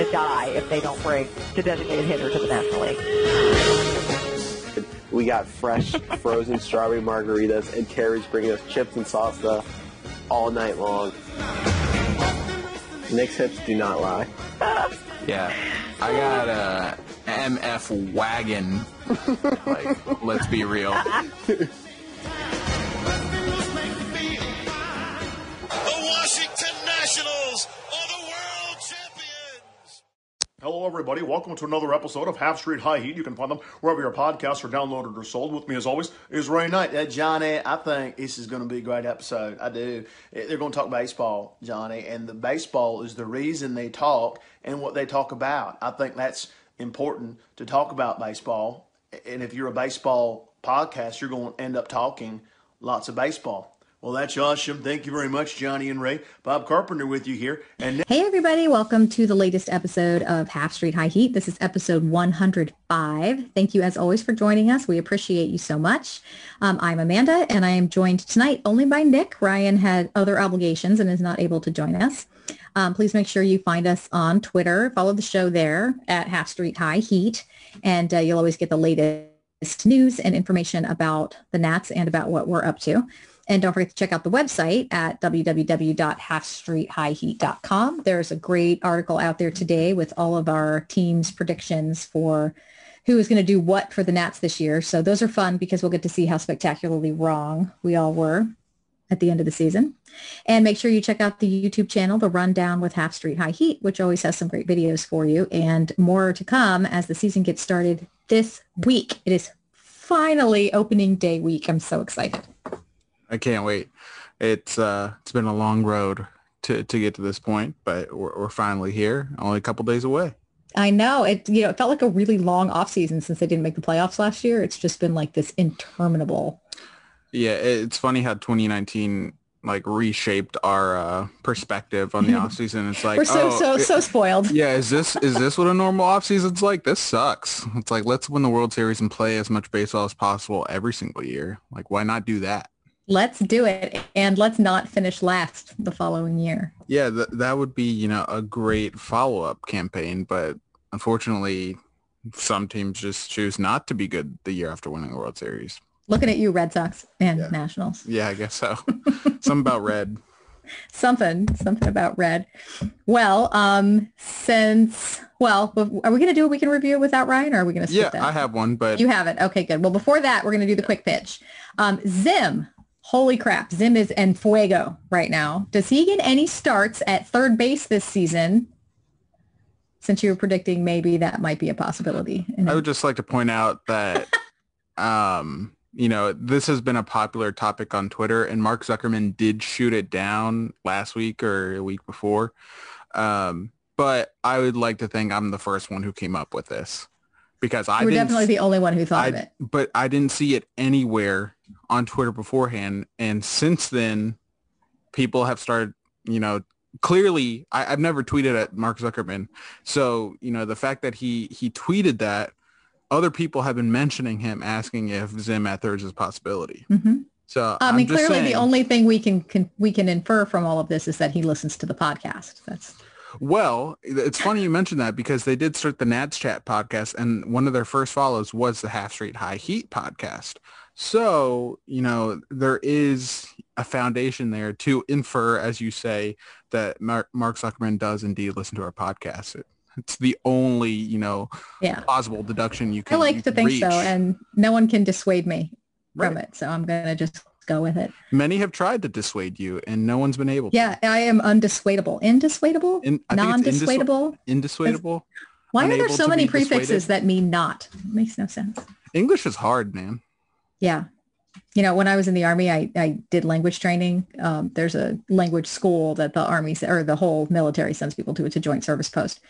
Going to die if they don't bring the designated hitter to the National League. We got fresh frozen strawberry margaritas, and Terry's bringing us chips and salsa all night long. Nick's hips do not lie. Yeah, I got a MF wagon. like, let's be real. The Washington Nationals Hello, everybody. Welcome to another episode of Half Street High Heat. You can find them wherever your podcasts are downloaded or sold. With me, as always, is Ray Knight. Uh, Johnny, I think this is going to be a great episode. I do. They're going to talk baseball, Johnny, and the baseball is the reason they talk and what they talk about. I think that's important to talk about baseball. And if you're a baseball podcast, you're going to end up talking lots of baseball. Well, that's awesome. Thank you very much, Johnny and Ray. Bob Carpenter with you here. And Hey everybody, welcome to the latest episode of Half Street High Heat. This is episode 105. Thank you as always for joining us. We appreciate you so much. Um, I'm Amanda and I am joined tonight only by Nick. Ryan had other obligations and is not able to join us. Um, please make sure you find us on Twitter. Follow the show there at Half Street High Heat and uh, you'll always get the latest news and information about the Nats and about what we're up to. And don't forget to check out the website at www.halfstreethighheat.com. There's a great article out there today with all of our team's predictions for who is going to do what for the Nats this year. So those are fun because we'll get to see how spectacularly wrong we all were at the end of the season. And make sure you check out the YouTube channel, The Rundown with Half Street High Heat, which always has some great videos for you and more to come as the season gets started this week. It is finally opening day week. I'm so excited. I can't wait. It's uh, it's been a long road to, to get to this point, but we're, we're finally here. Only a couple days away. I know it. You know, it felt like a really long off season since they didn't make the playoffs last year. It's just been like this interminable. Yeah, it's funny how 2019 like reshaped our uh, perspective on the off season. It's like We're so oh, so so spoiled. Yeah, is this is this what a normal off season's like? This sucks. It's like let's win the World Series and play as much baseball as possible every single year. Like why not do that? Let's do it, and let's not finish last the following year. Yeah, th- that would be, you know, a great follow-up campaign, but unfortunately some teams just choose not to be good the year after winning the World Series. Looking at you, Red Sox and Nationals. Yeah, I guess so. Something about red. Something, something about red. Well, um, since well, are we going to do a weekend review without Ryan, or are we going to skip Yeah, that? I have one, but You have it. Okay, good. Well, before that, we're going to do the quick pitch. Um, Zim, holy crap, Zim is en fuego right now. Does he get any starts at third base this season? Since you were predicting maybe that might be a possibility. I would just like to point out that, um, you know, this has been a popular topic on Twitter, and Mark Zuckerman did shoot it down last week or a week before. Um, but I would like to think I'm the first one who came up with this because I were definitely the only one who thought I, of it. But I didn't see it anywhere on Twitter beforehand. And since then, people have started, you know, clearly I, I've never tweeted at Mark Zuckerman. So, you know, the fact that he he tweeted that, other people have been mentioning him asking if Zim at thirds is a possibility. Mhm. So I I'm mean, clearly saying, the only thing we can, can we can infer from all of this is that he listens to the podcast. That's Well, it's funny you mentioned that because they did start the Nats Chat podcast, and one of their first follows was the Half Street High Heat podcast. So, you know, there is a foundation there to infer, as you say, that Mark, Mark Zuckerman does indeed listen to our podcast. It, it's the only, you know, yeah. plausible deduction you can make. I like to think so, and no one can dissuade me from it. So I'm gonna just go with it. Many have tried to dissuade you, and no one's been able to. Yeah, I am undissuadable. Indissuadable? In- I think it's indissu- Non-dissuadable? Indissuadable. Why are there so many prefixes dissuaded. that mean not? It makes no sense. English is hard, man. Yeah. You know, when I was in the army, I, I did language training. Um, there's a language school that the army or the whole military sends people to. It's a joint service post.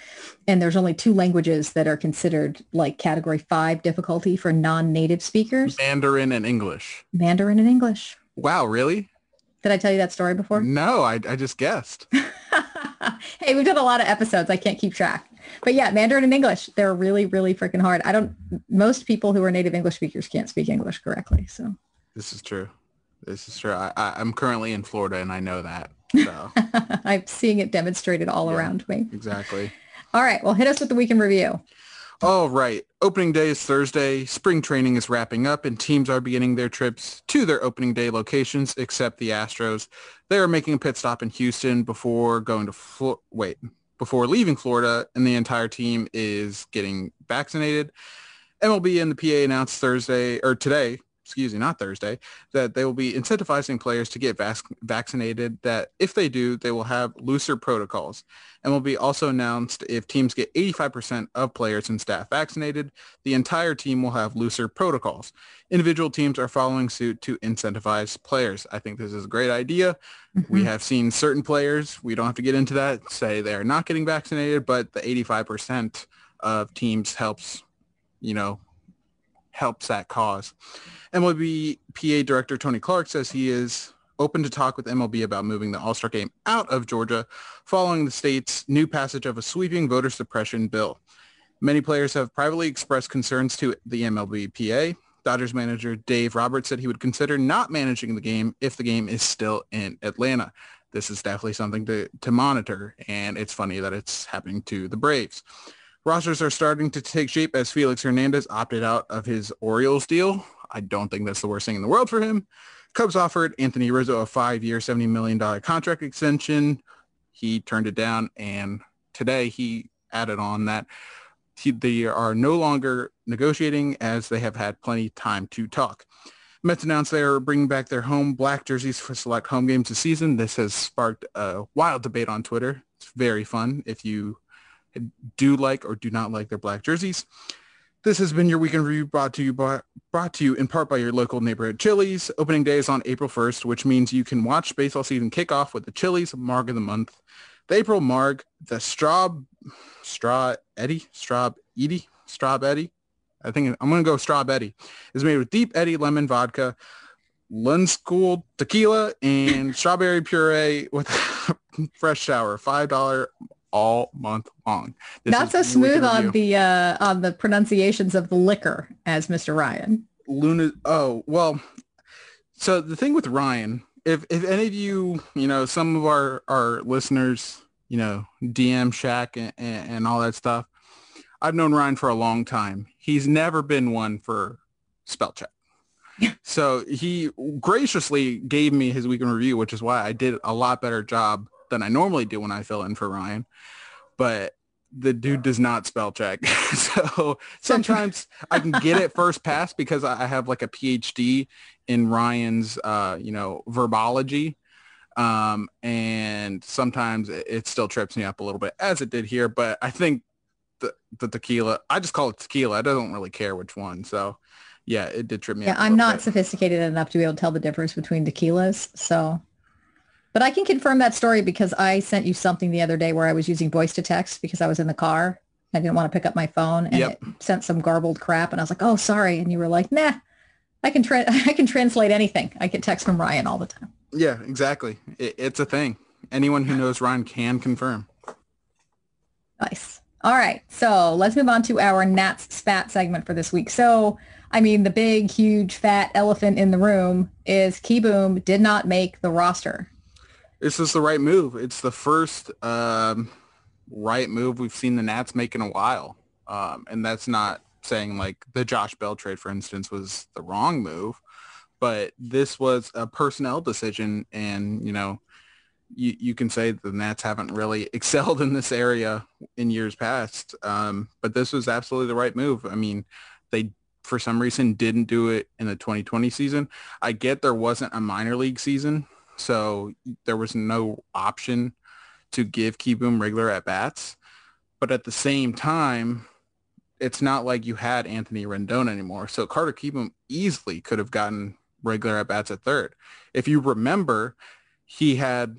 And there's only two languages that are considered like category five difficulty for non-native speakers, Mandarin and English. Mandarin and English. Wow, really? Did I tell you that story before? No, I, I just guessed. hey, we've done a lot of episodes. I can't keep track. But yeah, Mandarin and English, they're really, really freaking hard. I don't, most people who are native English speakers can't speak English correctly. So This is true. This is true. I, I, I'm currently in Florida and I know that. So I'm seeing it demonstrated all Yeah. around me. exactly. All right. Well, hit us with the week in review. All right. Opening day is Thursday. Spring training is wrapping up and teams are beginning their trips to their opening day locations except the Astros. They are making a pit stop in Houston before going to Flo- wait, before leaving Florida and the entire team is getting vaccinated. MLB and the PA announced Thursday or today, excuse me, not Thursday, that they will be incentivizing players to get vac- vaccinated that if they do, they will have looser protocols. and will be also announced if teams get 85% of players and staff vaccinated, the entire team will have looser protocols. Individual teams are following suit to incentivize players. I think this is a great idea. We mm-hmm. have seen certain players, we don't have to get into that, say they're not getting vaccinated, but the 85% of teams helps, you know, helps that cause. MLB PA Director Tony Clark says he is open to talk with MLB about moving the All-Star game out of Georgia following the state's new passage of a sweeping voter suppression bill. Many players have privately expressed concerns to the MLB PA. Dodgers manager Dave Roberts said he would consider not managing the game if the game is still in Atlanta. This is definitely something to, to monitor, and it's funny that it's happening to the Braves. Rosters are starting to take shape as Felix Hernandez opted out of his Orioles deal. I don't think that's the worst thing in the world for him. Cubs offered Anthony Rizzo a five-year, $70 million contract extension. He turned it down, and today he added on that he, they are no longer negotiating as they have had plenty time to talk. Mets announced they are bringing back their home black jerseys for select home games this season. This has sparked a wild debate on Twitter. It's very fun if you do like or do not like their black jerseys. This has been your weekend review brought to you by, brought to you in part by your local neighborhood Chili's. Opening day is on April 1st, which means you can watch baseball season kick off with the Chili's Marg of the Month. The April Marg, the Straw, Straw Eddie, Straw Edie, Straw Eddie. I think I'm going to go Straw Eddie. is made with Deep Eddy lemon vodka, Lund School tequila, and strawberry puree with fresh shower. $5 all month long. This Not so smooth on the uh, on the pronunciations of the liquor as Mr. Ryan. Luna. Oh well. So the thing with Ryan, if if any of you, you know, some of our our listeners, you know, DM Shack and, and, and all that stuff, I've known Ryan for a long time. He's never been one for spell check. So he graciously gave me his weekend review, which is why I did a lot better job than I normally do when I fill in for Ryan. But the dude does not spell check. so sometimes I can get it first pass because I have like a PhD in Ryan's, uh, you know, verbology. Um, and sometimes it, it still trips me up a little bit as it did here, but I think the, the tequila, I just call it tequila. I don't really care which one. So yeah, it did trip me Yeah, up. I'm not bit. sophisticated enough to be able to tell the difference between tequilas. So But I can confirm that story because I sent you something the other day where I was using voice to text because I was in the car. I didn't want to pick up my phone and Yep. it sent some garbled crap and I was like, "Oh, sorry." And you were like, "Nah. I can tra- I can translate anything. I get text from Ryan all the time." Yeah, exactly. It, it's a thing. Anyone who knows Ryan can confirm. Nice. All right. So let's move on to our Nats spat segment for this week. So, I mean, the big, huge, fat elephant in the room is Kieboom did not make the roster. This is the right move. It's the first um, right move we've seen the Nats make in a while. Um, and that's not saying like the Josh Bell trade, for instance, was the wrong move, but this was a personnel decision. And, you know, you, you can say the Nats haven't really excelled in this area in years past. Um, but this was absolutely the right move. I mean, they for some reason didn't do it in the 2020 season. I get there wasn't a minor league season, so there was no option to give Kieboom regular at bats. But at the same time, it's not like you had Anthony Rendon anymore. So Carter Kieboom easily could have gotten regular at bats at third. If you remember, he had,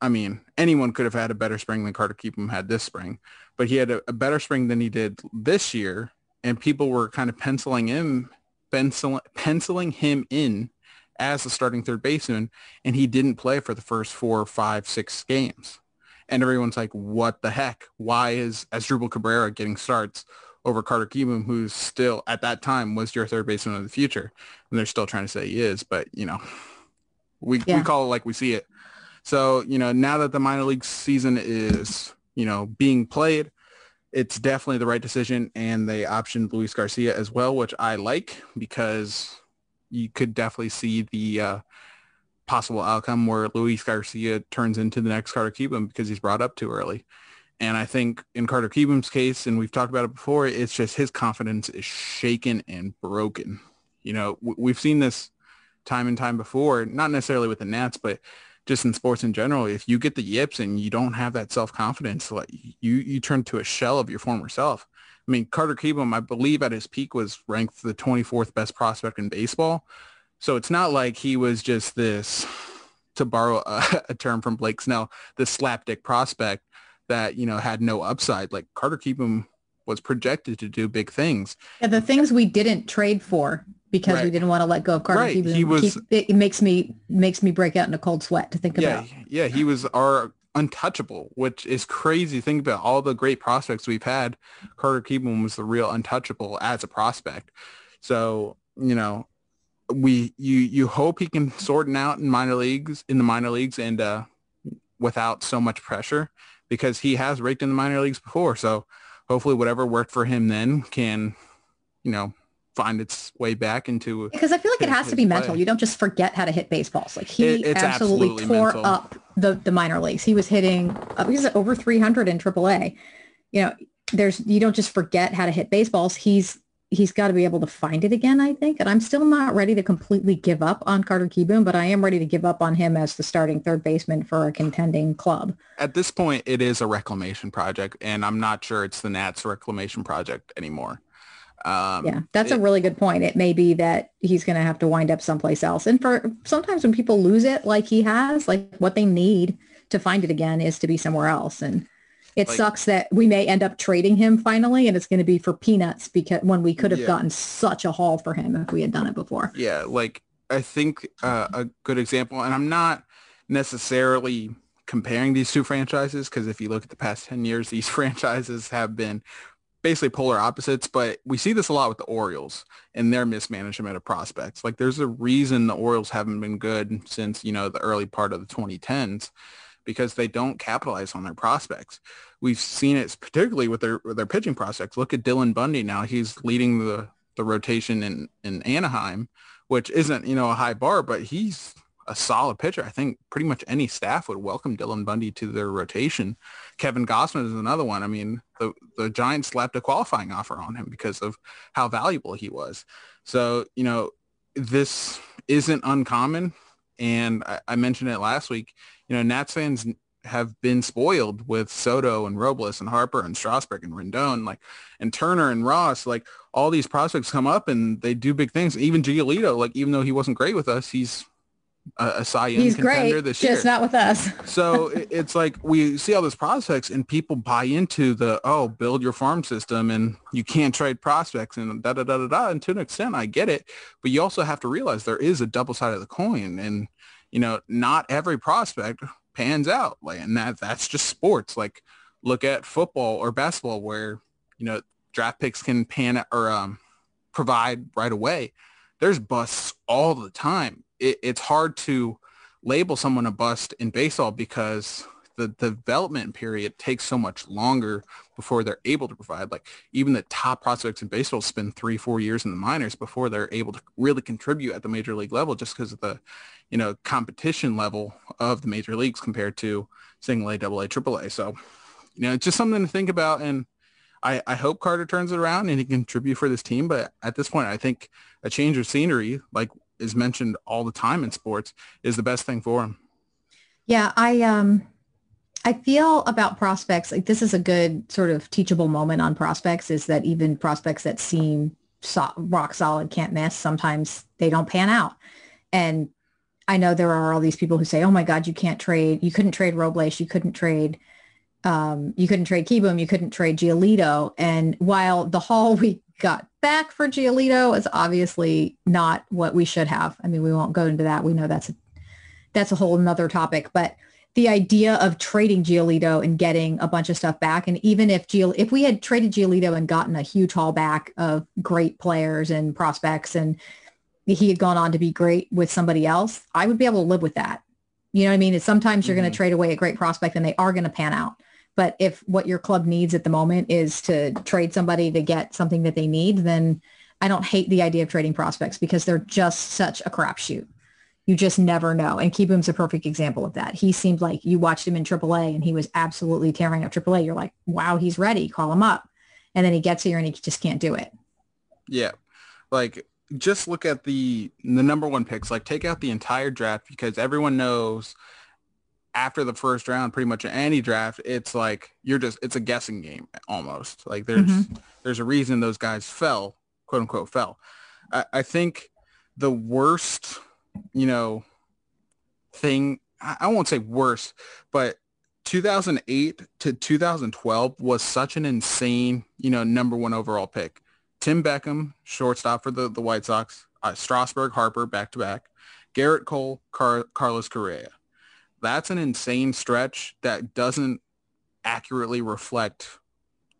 I mean, anyone could have had a better spring than Carter Kieboom had this spring, but he had a, a better spring than he did this year. And people were kind of penciling him, pencil, penciling him in as the starting third baseman, and he didn't play for the first four, five, six games. And everyone's like, what the heck? Why is Asdrubal Cabrera getting starts over Carter Kieboom, who's still at that time was your third baseman of the future? And they're still trying to say he is, but you know, we, Yeah. we call it like we see it. So, you know, now that the minor league season is, you know, being played, it's definitely the right decision. And they optioned Luis Garcia as well, which I like because you could definitely see the uh, possible outcome where Luis Garcia turns into the next Carter Kieboom because he's brought up too early. And I think in Carter Kieboom's case, and we've talked about it before, it's just his confidence is shaken and broken. You know, we've seen this time and time before, not necessarily with the Nats, but just in sports in general. If you get the yips and you don't have that self-confidence, like you, you turn to a shell of your former self. I mean, Carter Kieboom, I believe at his peak was ranked the 24th best prospect in baseball. So it's not like he was just this, to borrow a, a term from Blake Snell, this slapdick prospect that, you know, had no upside. Like Carter Kieboom was projected to do big things. Yeah, the things we didn't trade for because we didn't want to let go of Carter Right, he was- keep- it, it makes me makes me break out in a cold sweat to think Yeah, about. yeah, he was our untouchable, which is crazy. Think about all the great prospects we've had. Carter Kieboom was the real untouchable as a prospect. So, you know, we you you hope he can sort it out in minor leagues in the minor leagues and uh without so much pressure because he has raked in the minor leagues before. So hopefully whatever worked for him then can, you know, find its way back into Because I feel like it has to his be mental. play. You don't just forget how to hit baseballs. Like he It- absolutely, absolutely tore mental. up the, the minor leagues. He was hitting, uh, he was over 300 in AAA. You know, there's, you don't just forget how to hit baseballs. He's, he's got to be able to find it again, I think. And I'm still not ready to completely give up on Carter Kieboom, but I am ready to give up on him as the starting third baseman for a contending club. at this point it is a reclamation project and i'm not sure it's the nats reclamation project anymore um Yeah, that's a really good point. It may be that he's going to have to wind up someplace else. And for sometimes when people lose it like he has, like what they need to find it again is to be somewhere else. And it Like- sucks that we may end up trading him finally and it's going to be for peanuts because when we could have Yeah. gotten such a haul for him if we had done it before. yeah like i think uh, a good example and i'm not necessarily comparing these two franchises because if you look at the past 10 years these franchises have been basically polar opposites but we see this a lot with the orioles and their mismanagement of prospects like there's a reason the orioles haven't been good since you know the early part of the 2010s because they don't capitalize on their prospects we've seen it particularly with their with their pitching prospects look at dylan bundy now he's leading the the rotation in in anaheim which isn't you know a high bar but he's a solid pitcher. I think pretty much any staff would welcome Dylan Bundy to their rotation. Kevin Gausman is another one. I mean, the the Giants slapped a qualifying offer on him because of how valuable he was. So, you know, this isn't uncommon. And I, I mentioned it last week. You know, Nats fans have been spoiled with Soto and Robles and Harper and Strasburg and Rendon, like, and Turner and Ross. Like, all these prospects come up and they do big things. Even Giolito, like, even though he wasn't great with us, he's a, a Cy Young He's contender great, this year. just not with us. so it- it's like we see all those prospects and people buy into the oh build your farm system and you can't trade prospects and da da da da da. And to an extent I get it. But you also have to realize there is a double side of the coin and you know not every prospect pans out. Like and that that's just sports. Like look at football or basketball where you know draft picks can pan or um provide right away. There's busts all the time it, it's hard to label someone a bust in baseball because the, the development period takes so much longer before they're able to provide. Like even the top prospects in baseball spend three, four years in the minors before they're able to really contribute at the major league level just because of the, you know, competition level of the major leagues compared to single A, double A, triple A. So, you know, it's just something to think about. And I, I hope Carter turns it around and he can contribute for this team. But at this point, I think a change of scenery, like is mentioned all the time in sports, is the best thing for him. Yeah, I um I feel about prospects like this is a good sort of teachable moment on prospects is that even prospects that seem so- rock solid can't miss sometimes they don't pan out. And I know there are all these people who say, "Oh my god, you can't trade. You couldn't trade Robles, you couldn't trade um you couldn't trade Kieboom, you couldn't trade Giolito." And while the haul we got back for Giolito is obviously not what we should have. I mean, we won't go into that. We know that's a that's a whole nother topic. But the idea of trading Giolito and getting a bunch of stuff back, and even if Gio, if we had traded Giolito and gotten a huge haul back of great players and prospects, and he had gone on to be great with somebody else, I would be able to live with that. You know what I mean? It's sometimes you're going to mm-hmm. trade away a great prospect and they are going to pan out. But if what your club needs at the moment is to trade somebody to get something that they need, then I don't hate the idea of trading prospects because they're just such a crapshoot you just never know. And Kieboom's a perfect example of that. He seemed like you watched him in AAA and he was absolutely tearing up AAA. You're like, wow, he's ready. Call him up. And then he gets here and he just can't do it. Yeah. Like just look at the the number one picks. Like take out the entire draft because everyone knows after the first round, pretty much any draft, it's like you're just it's a guessing game almost. Like there's Mhm. there's a reason those guys fell, quote unquote fell. I, I think the worst, you know, thing I, I won't say worst, but 2008 to 2012 was such an insane, you know, number one overall pick. Tim Beckham, shortstop for the, the White Sox, uh, Strasburg, Harper, back to back, Gerrit Cole, Car- Carlos Correa. That's an insane stretch that doesn't accurately reflect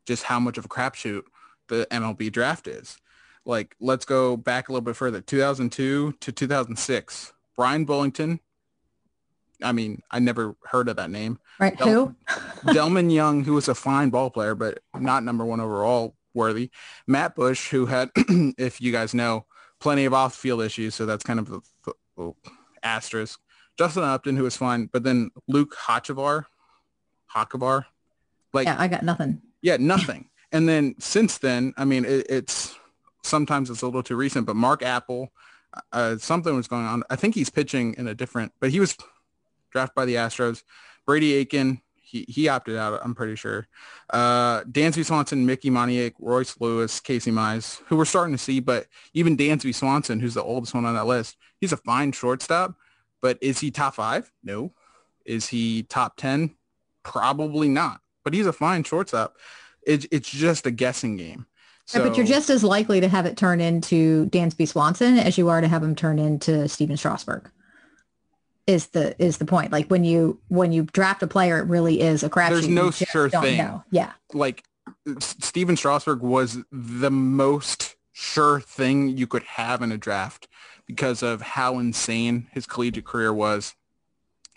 just how much of a crapshoot the MLB draft is. Like, let's go back a little bit further. 2002 to 2006. Bryan Bullington. I mean, I never heard of that name. Right. Del- Who? Delmon Young, who was a fine ball player, but not number one overall worthy. Matt Bush, who had, if you guys know, plenty of off-field issues, so that's kind of the, asterisk. Justin Upton, who was fine, but then Luke Hochevar, Hochevar, like yeah, I got nothing. yeah, nothing. and then since then, I mean, it, it's sometimes it's a little too recent, but Mark Appel, uh, something was going on. I think he's pitching in a different, but he was drafted by the Astros. Brady Aiken, he, he opted out, I'm pretty sure. Uh, Dansby Swanson, Mickey Moniak, Royce Lewis, Casey Mize, who we're starting to see, but even Dansby Swanson, who's the oldest one on that list, he's a fine shortstop, but is he top five? No. Is he top 10? Probably not, but he's a fine shortstop. It, it's just a guessing game. Yeah, but you're just as likely to have it turn into Dansby Swanson as you are to have him turn into Stephen Strasburg. Is the is the point? Like when you when you draft a player, it really is a crapshoot. There's no sure thing. know. Yeah, like Stephen Strasburg was the most sure thing you could have in a draft because of how insane his collegiate career was.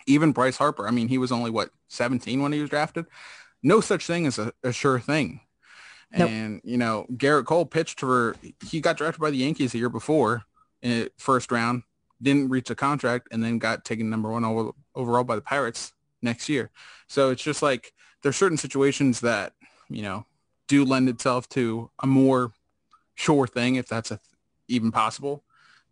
Even Bryce Harper, I mean, he was only what 17 when he was drafted. No such thing as a, a sure thing. Nope. And you know, Gerrit Cole pitched for he got drafted by the Yankees the year before in first round, didn't reach a contract, and then got taken number one over, overall by the Pirates next year. So it's just like there's certain situations that you know do lend itself to a more sure thing if that's a, even possible.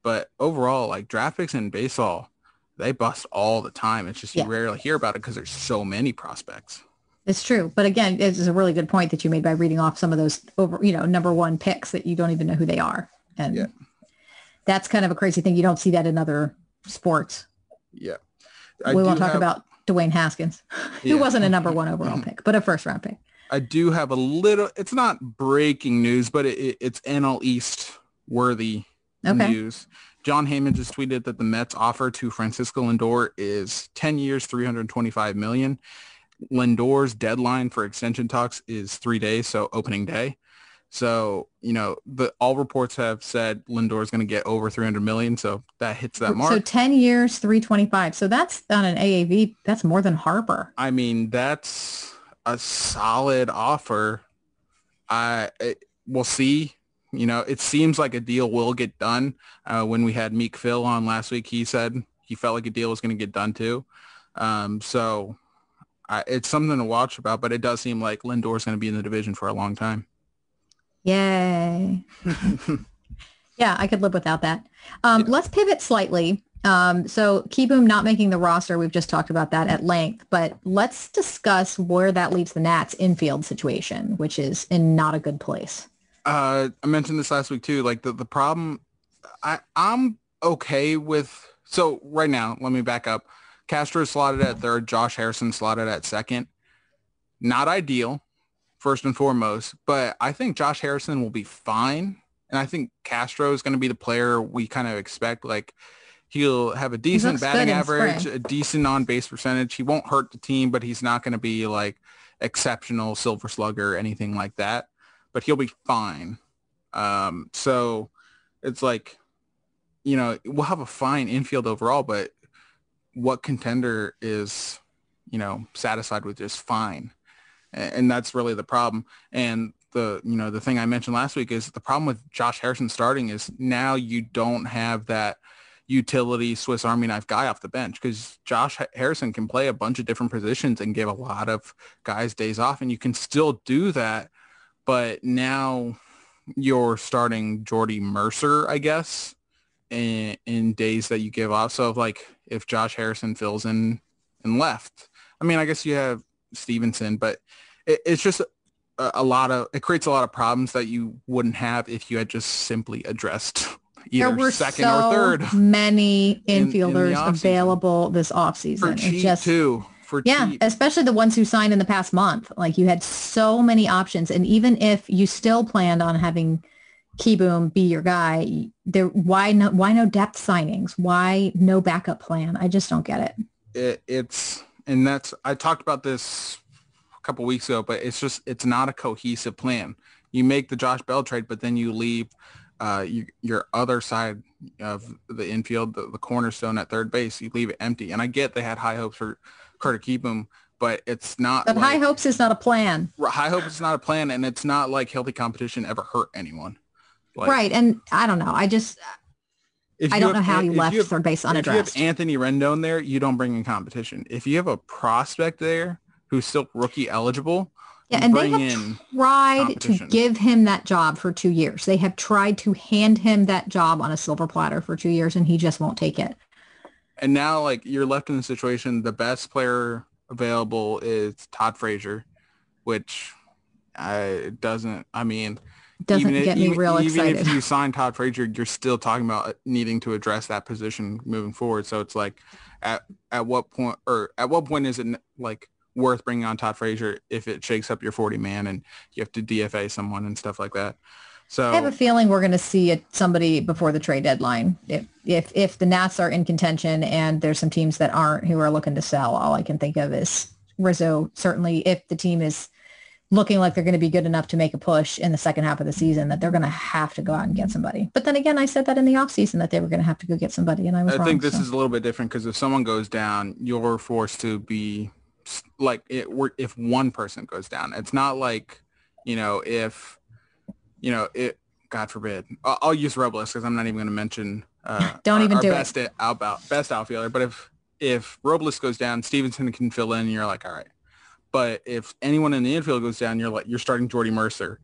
But overall, like draft picks in baseball, they bust all the time. It's just you Yeah. rarely hear about it because there's so many prospects. it's true. But again, it's a really good point that you made by reading off some of those over, you know, number one picks that you don't even know who they are, and Yeah. that's kind of a crazy thing. You don't see that in other sports Yeah. I we won't talk have, about Dwayne Haskins, who yeah. wasn't a number one overall pick, but a first round pick. I do have a little, it's not breaking news, but it, it, it's NL East worthy okay. news. Jon Heyman just tweeted that the Mets offer to Francisco Lindor is 10 years, 325 million. Lindor's deadline for extension talks is three days, so opening day. So, you know, the all reports have said Lindor is going to get over 300 million. So that hits that mark. So 10 years, 325. So that's on an AAV. That's more than Harper. I mean, that's a solid offer. I it, we'll see. You know, it seems like a deal will get done. Uh, when we had Meek Phil on last week, he said he felt like a deal was going to get done too. Um, so I, it's something to watch about, but it does seem like Lindor is going to be in the division for a long time. Yay. yeah, I could live without that. Um, yeah. Let's pivot slightly. Um, so Kieboom not making the roster, we've just talked about that at length, but let's discuss where that leaves the Nats infield situation, which is in not a good place. Uh, I mentioned this last week too. Like the, the problem, I, I'm okay with, so right now, let me back up. Castro slotted at third, Josh Harrison slotted at second. Not ideal first and foremost. But I think Josh Harrison will be fine. And I think Castro is going to be the player we kind of expect. Like he'll have a decent batting average, a decent on base percentage. He won't hurt the team, but he's not going to be like exceptional silver slugger or anything like that. But he'll be fine. Um, so it's like, you know, we'll have a fine infield overall, but what contender is, you know, satisfied with just fine? and that's really the problem. And the you know the thing I mentioned last week is the problem with Josh Harrison starting is now you don't have that utility Swiss Army knife guy off the bench because Josh Harrison can play a bunch of different positions and give a lot of guys days off, and you can still do that. But now you're starting Jordy Mercer, I guess, in, in days that you give off. So like if Josh Harrison fills in and left, I mean, I guess you have Stevenson, but it, it's just a, a, lot of it creates a lot of problems that you wouldn't have if you had just simply addressed either there were second so or third. Many infielders in, in available this offseason. For cheap just, too. For yeah, cheap. especially the ones who signed in the past month. Like you had so many options, and even if you still planned on having Kieboom be your guy, there why no why no depth signings? Why no backup plan? I just don't get it. it it's and that's I talked about this a couple weeks ago, but it's just it's not a cohesive plan. You make the Josh Bell trade, but then you leave uh, you, your other side of the infield, the, the, cornerstone at third base, you leave it empty. And I get they had high hopes for Carter Kieboom, but it's not. But like, high hopes is not a plan. High hopes is not a plan, and it's not like healthy competition ever hurt anyone. Like, right, and I don't know. I just if I don't have, know how he left have, third base unaddressed. If you have Anthony Rendon there, you don't bring in competition. If you have a prospect there who's still rookie eligible, yeah, and they have tried to give him that job for two years. They have tried to hand him that job on a silver platter for two years, and he just won't take it. And now, like you're left in the situation, the best player available is Todd Frazier, which I doesn't. I mean, doesn't even get if, me even, real even excited. Even if you sign Todd Frazier, you're still talking about needing to address that position moving forward. So it's like, at at what point or at what point is it like worth bringing on Todd Frazier if it shakes up your 40 man and you have to DFA someone and stuff like that. So I have a feeling we're going to see it, somebody before the trade deadline. If, if if the Nats are in contention and there's some teams that aren't who are looking to sell, all I can think of is Rizzo. Certainly, if the team is looking like they're going to be good enough to make a push in the second half of the season that they're going to have to go out and get somebody. But then again, I said that in the offseason that they were going to have to go get somebody and I was I wrong, think this so. is a little bit different because if someone goes down, you're forced to be like it if one person goes down. It's not like, you know, if you know, it God forbid. I'll, I'll use Robles because I'm not even going to mention uh, Don't our, even our do best it. Out, best outfielder, but if if Robles goes down, Stevenson can fill in and you're like, all right but if anyone in the infield goes down, you're like you're starting Jordy Mercer.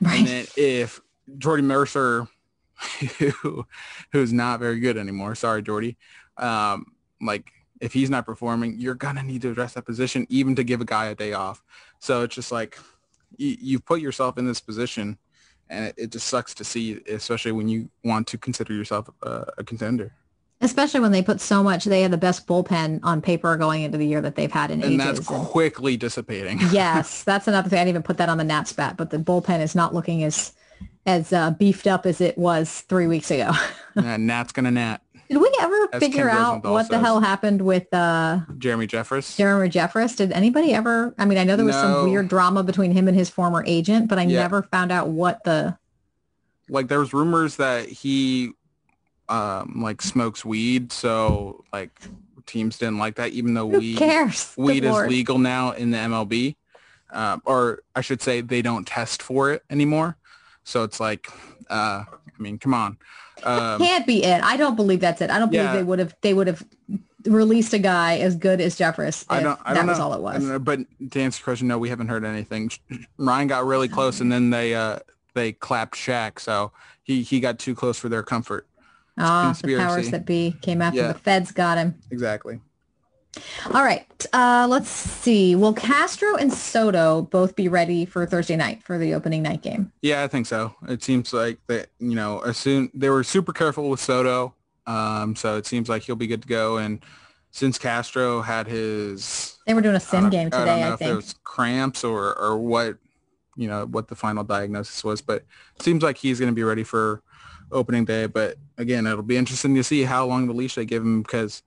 Right. And then if Jordy Mercer, who who's not very good anymore, sorry Jordy, um, like if he's not performing, you're gonna need to address that position, even to give a guy a day off. So it's just like you, you've put yourself in this position, and it, it, just sucks to see, especially when you want to consider yourself a, a contender. Especially when they put so much, they had the best bullpen on paper going into the year that they've had in and ages. that's quickly dissipating. yes, that's another thing. I didn't even put that on the Nats bat, but the bullpen is not looking as as uh, beefed up as it was three weeks ago. yeah, Nat's gonna nat. Did we ever As figure Ken out Rosenthal what the says. hell happened with uh, Jeremy Jeffress. Jeremy Jeffress? Did anybody ever? I mean, I know there was No. some weird drama between him and his former agent, but I Yeah. never found out what the. like there was rumors that he um like smokes weed so like teams didn't like that even though Who weed cares? Good weed is Lord. legal now in the MLB um, or I should say they don't test for it anymore so it's like uh I mean come on um, Can't be it. I don't believe that's it. I don't believe Yeah. they would have. They would have released a guy as good as Jeffress. If I don't I that don't was know. all it I was. know, but to answer your question no we haven't heard anything Ryan got really close and then they uh they clapped Shaq so he he got too close for their comfort Ah, the powers that be came after Yeah. the feds got him. exactly All right. Uh, let's see. Will Castro and Soto both be ready for Thursday night for the opening night game? Yeah, I think so. It seems like that, you know, as soon they were super careful with Soto. Um, so it seems like he'll be good to go. And since Castro had his They were doing a sim game I don't today, know I, if it think. was cramps or, or what, you know, what the final diagnosis was, but it seems like he's going to be ready for opening day. But again, it'll be interesting to see how long the leash they give him because,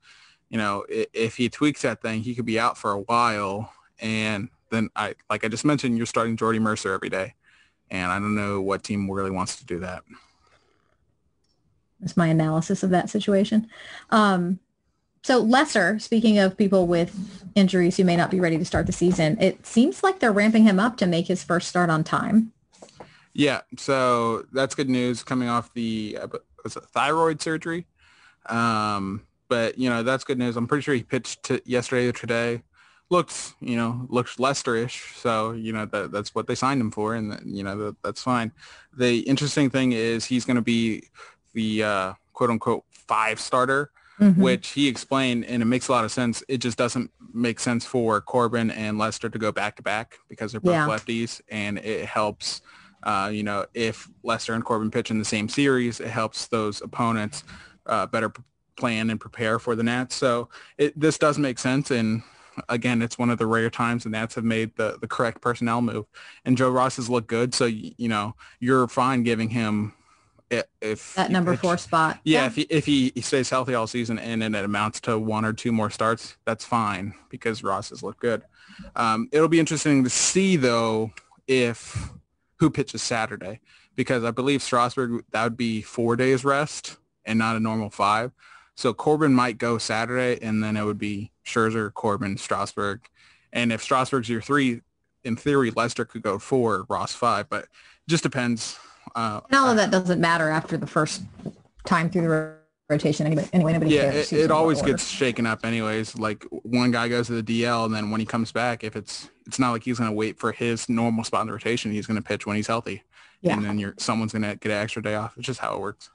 you know, if he tweaks that thing, he could be out for a while. And then I, like I just mentioned, you're starting Jordy Mercer every day. And I don't know what team really wants to do that. That's my analysis of that situation. Um, so Lesser, speaking of people with injuries who may not be ready to start the season, it seems like they're ramping him up to make his first start on time. Yeah, so that's good news coming off the uh, was it thyroid surgery. Um, but you know that's good news. I'm pretty sure he pitched to yesterday or today. Looks, you know, looks Lester-ish. So you know that that's what they signed him for, and you know that, that's fine. The interesting thing is he's going to be the uh, quote unquote five starter Mhm. which he explained, and it makes a lot of sense. It just doesn't make sense for Corbin and Lester to go back to back because they're both Yeah. lefties, and it helps. Uh, you know, if Lester and Corbin pitch in the same series, it helps those opponents uh, better plan and prepare for the Nats. So it, this does make sense, and again, it's one of the rare times the Nats have made the the correct personnel move. And Joe Ross has looked good, so you know you're fine giving him if That number four spot. yeah, if he, if he stays healthy all season and then it amounts to one or two more starts, that's fine because Ross has looked good. Um, it'll be interesting to see though if who pitches Saturday because I believe Strasburg that would be four days rest and not a normal five. So Corbin might go Saturday and then it would be Scherzer, Corbin, Strasburg, and if Strasburg's your three, in theory Lester could go four, Ross five, but it just depends. Uh, And all of that doesn't matter after the first time through the rotation. Anyway, anyway nobody yeah, cares. it, it always gets shaken up anyways. Like one guy goes to the DL and then when he comes back, if it's it's not like he's going to wait for his normal spot in the rotation. He's going to pitch when he's healthy. Yeah. And then you're someone's going to get an extra day off. It's just how it works.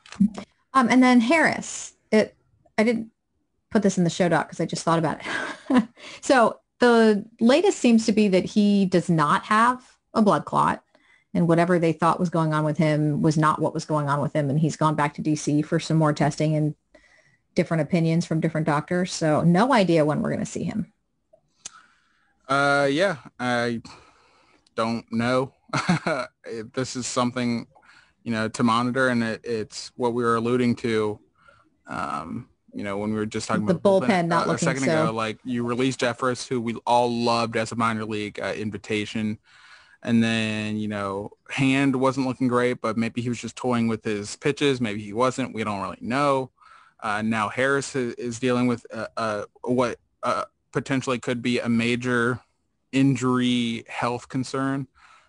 Um, and then Harris, it, I didn't put this in the show doc because I just thought about it. so the latest seems to be that he does not have a blood clot and whatever they thought was going on with him was not what was going on with him. And he's gone back to DC for some more testing and different opinions from different doctors. So no idea when we're going to see him. Uh, yeah, I don't know. This is something, you know, to monitor, and it, it's what we were alluding to. Um, you know, when we were just talking about The about bullpen not uh, a looking second so- ago, like you released Jeffress, who we all loved as a minor league uh, invitation, and then you know, Hand wasn't looking great, but maybe he was just toying with his pitches. Maybe he wasn't. We don't really know. Uh, now Harris is, is dealing with uh, uh, what uh, potentially could be a major injury health concern,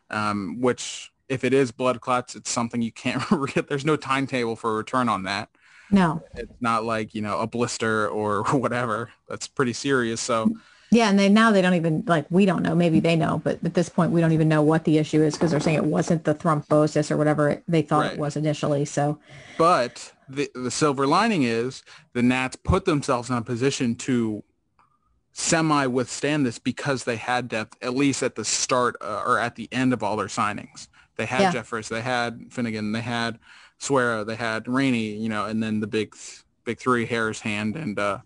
um, which if it is blood clots, it's something you can't re- there's no timetable for a return on that. No. It's not like, you know, a blister or whatever. That's pretty serious. So Yeah, and they now they don't even like we don't know. Maybe they know, but at this point we don't even know what the issue is because they're saying it wasn't the thrombosis or whatever it, they thought Right. it was initially. So But the the silver lining is the Nats put themselves in a position to semi withstand this because they had depth at least at the start uh, or at the end of all their signings. They had Yeah. Jeffress, they had Finnegan, they had Suero, they had Rainey, you know, and then the big big three: Harris, Hand, and uh,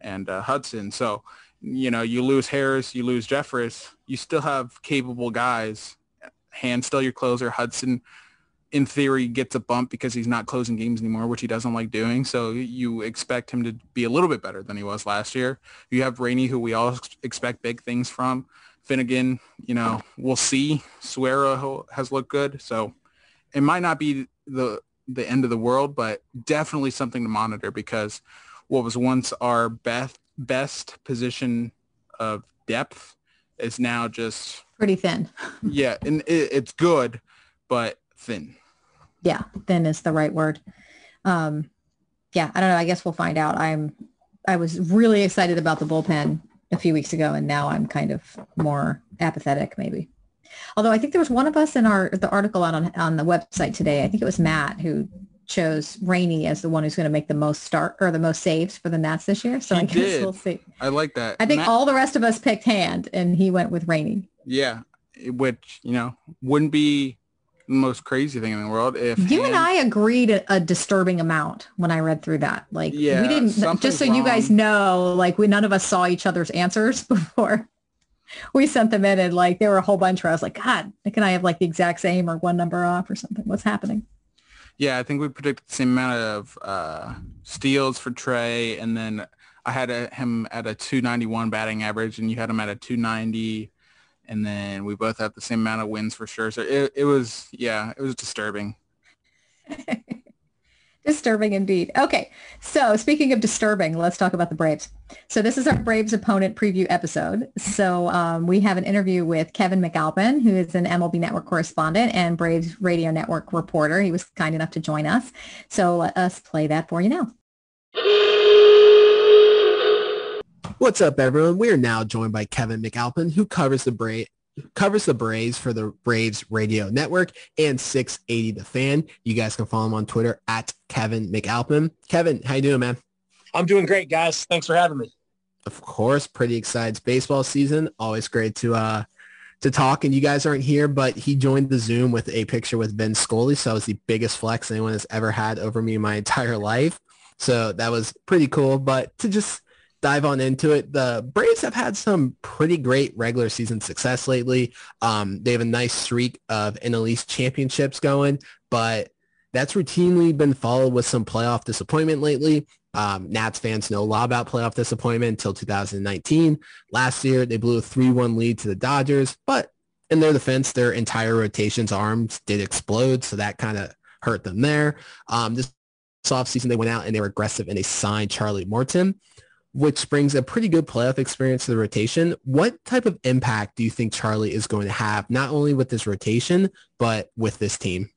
and uh, Hudson. So you know, you lose Harris, you lose Jeffress, you still have capable guys. Hand still your closer. Hudson, in theory, gets a bump because he's not closing games anymore, which he doesn't like doing. So you expect him to be a little bit better than he was last year. You have Rainey, who we all expect big things from. Finnegan, you know, we'll see. Suero has looked good. So it might not be the the end of the world, but definitely something to monitor because what was once our best best position of depth is now just pretty thin. yeah, and it, it's good, but thin. Yeah, thin is the right word. Um, yeah, I don't know. I guess we'll find out. I'm I was really excited about the bullpen a few weeks ago, and now I'm kind of more apathetic, maybe. Although I think there was one of us in our the article out on on the website today. I think it was Matt who chose Rainey as the one who's going to make the most start or the most saves for the Nats this year. So he I guess did. we'll see. I like that. I think Matt- all the rest of us picked Hand, and he went with Rainey. yeah, which you know wouldn't be the most crazy thing in the world if You and I agreed a, a disturbing amount when I read through that. Like Yeah, we didn't just so you guys know, like we none of us saw each other's answers before we sent them in and like there were a whole bunch where I was like, God, can I have like the exact same or one number off or something? What's happening? Yeah, I think we predicted the same amount of uh, steals for Trey, and then I had a, him at a 291 batting average, and you had him at a 290, and then we both had the same amount of wins for sure. So it, it was, yeah, it was disturbing. Disturbing indeed. Okay, so speaking of disturbing, let's talk about the Braves. So this is our Braves opponent preview episode. So um, we have an interview with Kevin McAlpin, who is an MLB Network correspondent and Braves Radio Network reporter. He was kind enough to join us. So let us play that for you now. What's up, everyone? We are now joined by Kevin McAlpin, who covers the Bra- covers the Braves for the Braves Radio Network and 680 The Fan. You guys can follow him on Twitter at Kevin McAlpin. Kevin, how you doing, man? I'm doing great, guys. Thanks for having me. Of course, pretty excited. Baseball season. Always great to uh to talk. And you guys aren't here, but he joined the Zoom with a picture with Ben Scully. So that was the biggest flex anyone has ever had over me in my entire life. So that was pretty cool. But to just dive on into it, the Braves have had some pretty great regular season success lately. Um, they have a nice streak of NL East championships going, but that's routinely been followed with some playoff disappointment lately. Um, Nats fans know a lot about playoff disappointment until 2019. Last year, they blew a 3-1 lead to the Dodgers, but in their defense, their entire rotation's arms did explode, so that kind of hurt them there. Um, this offseason, they went out and they were aggressive and they signed Charlie Morton, which brings a pretty good playoff experience to the rotation. What type of impact do you think Charlie is going to have, not only with this rotation, but with this team?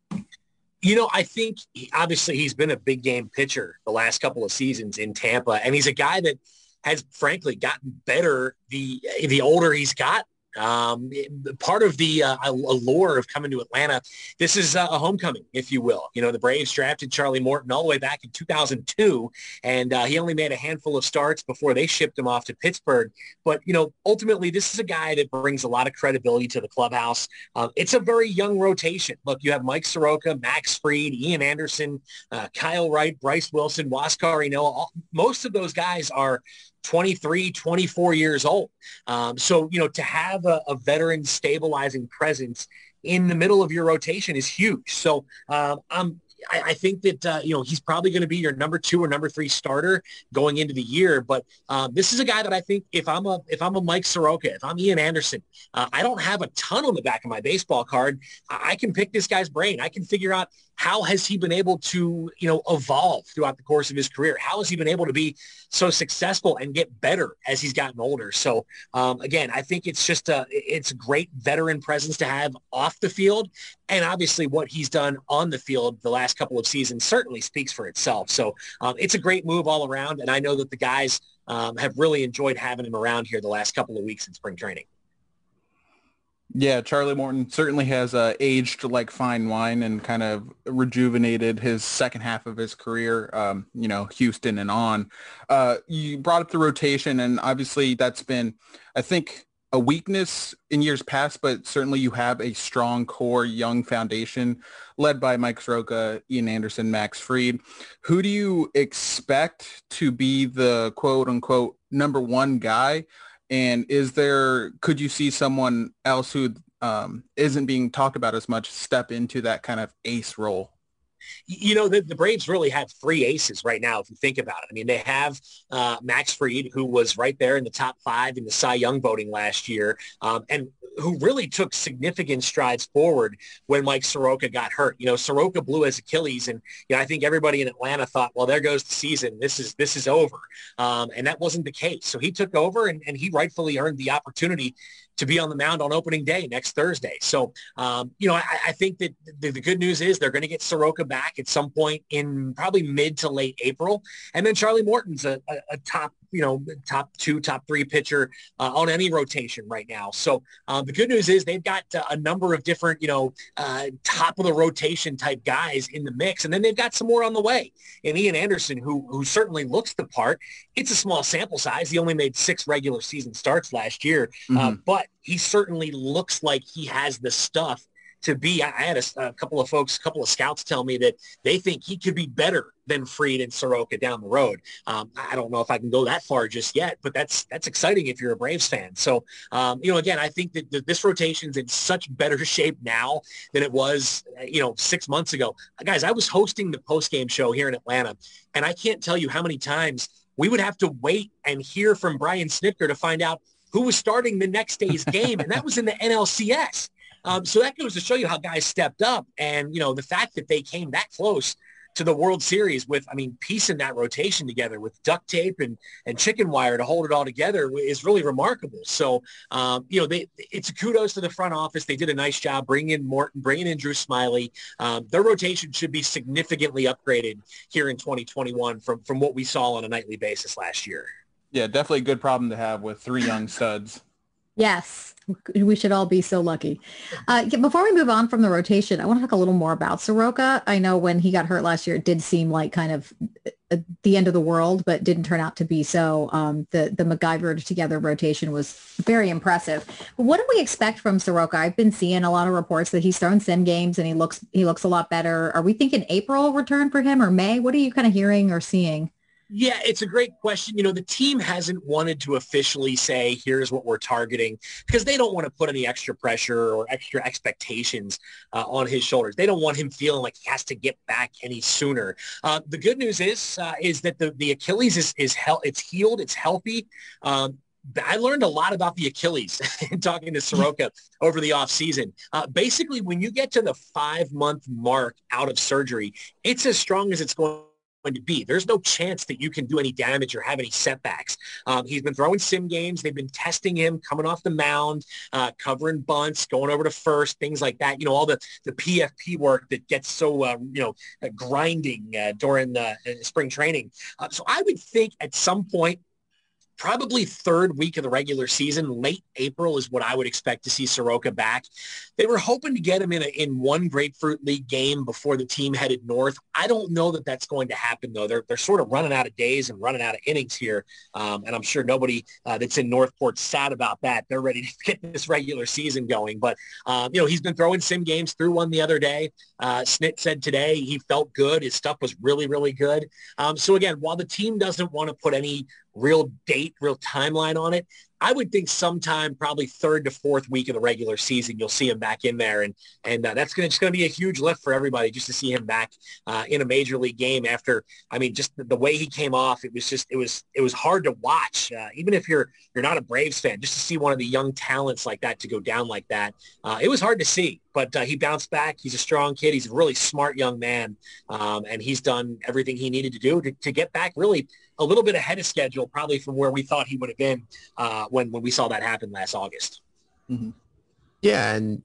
You know, I think he, obviously he's been a big game pitcher the last couple of seasons in Tampa, and he's a guy that has frankly gotten better the the older he's got. Um, part of the uh, allure of coming to Atlanta, this is uh, a homecoming, if you will. You know, the Braves drafted Charlie Morton all the way back in 2002, and uh, he only made a handful of starts before they shipped him off to Pittsburgh. But, you know, ultimately, this is a guy that brings a lot of credibility to the clubhouse. Uh, it's a very young rotation. Look, you have Mike Soroka, Max Fried, Ian Anderson, uh, Kyle Wright, Bryce Wilson, Huascar Ynoa. Most of those guys are 23, 24 years old. Um, so, you know, to have a, a, veteran stabilizing presence in the middle of your rotation is huge. So um, I'm, I, I, think that, uh, you know, he's probably going to be your number two or number three starter going into the year. But um, this is a guy that I think if I'm a, if I'm a Mike Soroka, if I'm Ian Anderson, uh, I don't have a ton on the back of my baseball card. I, I can pick this guy's brain. I can figure out how has he been able to, you know, evolve throughout the course of his career? How has he been able to be so successful and get better as he's gotten older? So um, again, I think it's just a, it's great veteran presence to have off the field. And obviously what he's done on the field the last couple of seasons certainly speaks for itself. So um, it's a great move all around. And I know that the guys um, have really enjoyed having him around here the last couple of weeks in spring training. Yeah, Charlie Morton certainly has uh, aged like fine wine and kind of rejuvenated his second half of his career, um, you know, Houston and on. Uh, you brought up the rotation, and obviously that's been, I think, a weakness in years past, but certainly you have a strong core young foundation led by Mike Soroka, Ian Anderson, Max Fried. Who do you expect to be the quote unquote number one guy? And is there, could you see someone else who um, not being talked about as much step into that kind of ace role? You know, the, the, Braves really have three aces right now, if you think about it. I mean, they have uh, Max Fried, who was right there in the top five in the Cy Young voting last year, um, and who really took significant strides forward when Mike Soroka got hurt. You know, Soroka blew his Achilles, and you know, I think everybody in Atlanta thought, well, there goes the season. This is this is over, um, and that wasn't the case. So he took over, and, and he rightfully earned the opportunity to be on the mound on opening day next Thursday. So, um, you know, I, I, think that the, the, good news is they're going to get Soroka back at some point in probably mid to late April. And then Charlie Morton's a, a, a top you know, top two, top three pitcher uh, on any rotation right now. So um, the good news is they've got uh, a number of different, you know, uh, top of the rotation type guys in the mix. And then they've got some more on the way. And Ian Anderson, who, who certainly looks the part, it's a small sample size. He only made six regular season starts last year, uh, mm-hmm. but he certainly looks like he has the stuff to be. I had a, a, couple of folks, a couple of scouts tell me that they think he could be better than Fried and Soroka down the road. Um, I don't know if I can go that far just yet, but that's that's exciting if you're a Braves fan. So, um, you know, again, I think that, that this rotation's in such better shape now than it was, you know, six months ago. Guys, I was hosting the post-game show here in Atlanta, and I can't tell you how many times we would have to wait and hear from Brian Snitker to find out who was starting the next day's game, and that was in the NLCS. Um, so that goes to show you how guys stepped up. And, you know, the fact that they came that close to the World Series with, I mean, piecing that rotation together with duct tape and, and chicken wire to hold it all together is really remarkable. So, um, you know, they, it's a kudos to the front office. They did a nice job bringing in Morton, bringing in Drew Smyly. Um, their rotation should be significantly upgraded here in 2021 from, from what we saw on a nightly basis last year. Yeah, definitely a good problem to have with three young studs. Yes, we should all be so lucky. Uh, before we move on from the rotation, I want to talk a little more about Soroka. I know when he got hurt last year, it did seem like kind of uh, the end of the world, but didn't turn out to be so. Um, the the MacGyver together rotation was very impressive. But what do we expect from Soroka? I've been seeing a lot of reports that he's thrown sim games and he looks he looks a lot better. Are we thinking April return for him or May? What are you kind of hearing or seeing? Yeah, it's a great question. You know, the team hasn't wanted to officially say, here's what we're targeting because they don't want to put any extra pressure or extra expectations uh, on his shoulders. They don't want him feeling like he has to get back any sooner. Uh, the good news is, uh, is that the, the Achilles is, is he- it's healed. It's healthy. Um, I learned a lot about the Achilles talking to Soroka over the offseason. Uh, basically, when you get to the five-month mark out of surgery, it's as strong as it's going going to be. There's no chance that you can do any damage or have any setbacks. Um, he's been throwing sim games. They've been testing him coming off the mound, uh, covering bunts, going over to first, things like that. You know, all the, the PFP work that gets so, uh, you know, uh, grinding uh, during uh, spring training. Uh, so I would think at some point probably third week of the regular season, late April is what I would expect to see Soroka back. They were hoping to get him in a, in one Grapefruit League game before the team headed north. I don't know that that's going to happen though. They're they're sort of running out of days and running out of innings here, um, and I'm sure nobody uh, that's in North Port's sad about that. They're ready to get this regular season going. But um, you know he's been throwing sim games through one the other day. Uh, Snit said today he felt good. His stuff was really really good. Um, so again, while the team doesn't want to put any real date, real timeline on it. I would think sometime probably third to fourth week of the regular season, you'll see him back in there. And, and uh, that's going to, going to be a huge lift for everybody just to see him back uh, in a major league game after, I mean, just the, way he came off, it was just, it was, it was hard to watch. Uh, even if you're, you're not a Braves fan, just to see one of the young talents like that to go down like that. Uh, it was hard to see, but uh, he bounced back. He's a strong kid. He's a really smart young man. Um, and he's done everything he needed to do to, to get back really a little bit ahead of schedule, probably from where we thought he would have been uh, when when we saw that happen last August. Mm-hmm. Yeah, and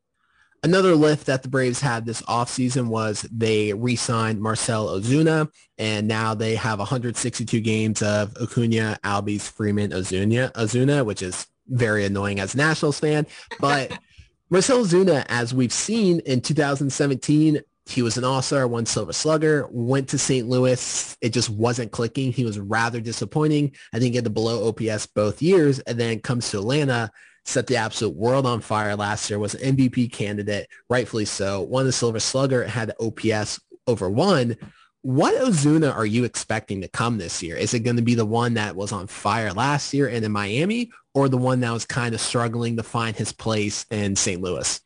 another lift that the Braves had this offseason was they re-signed Marcell Ozuna, and now they have 162 games of Acuna, Albies, Freeman, Ozuna, Ozuna, which is very annoying as a Nationals fan. But Marcell Ozuna, as we've seen in 2017, he was an all-star, won Silver Slugger, went to St. Louis. It just wasn't clicking. He was rather disappointing. I think he had the below OPS both years, and then comes to Atlanta, set the absolute world on fire last year, was an MVP candidate, rightfully so, won the Silver Slugger, had OPS over one. What Ozuna are you expecting to come this year? Is it going to be the one that was on fire last year and in Miami or the one that was kind of struggling to find his place in St. Louis?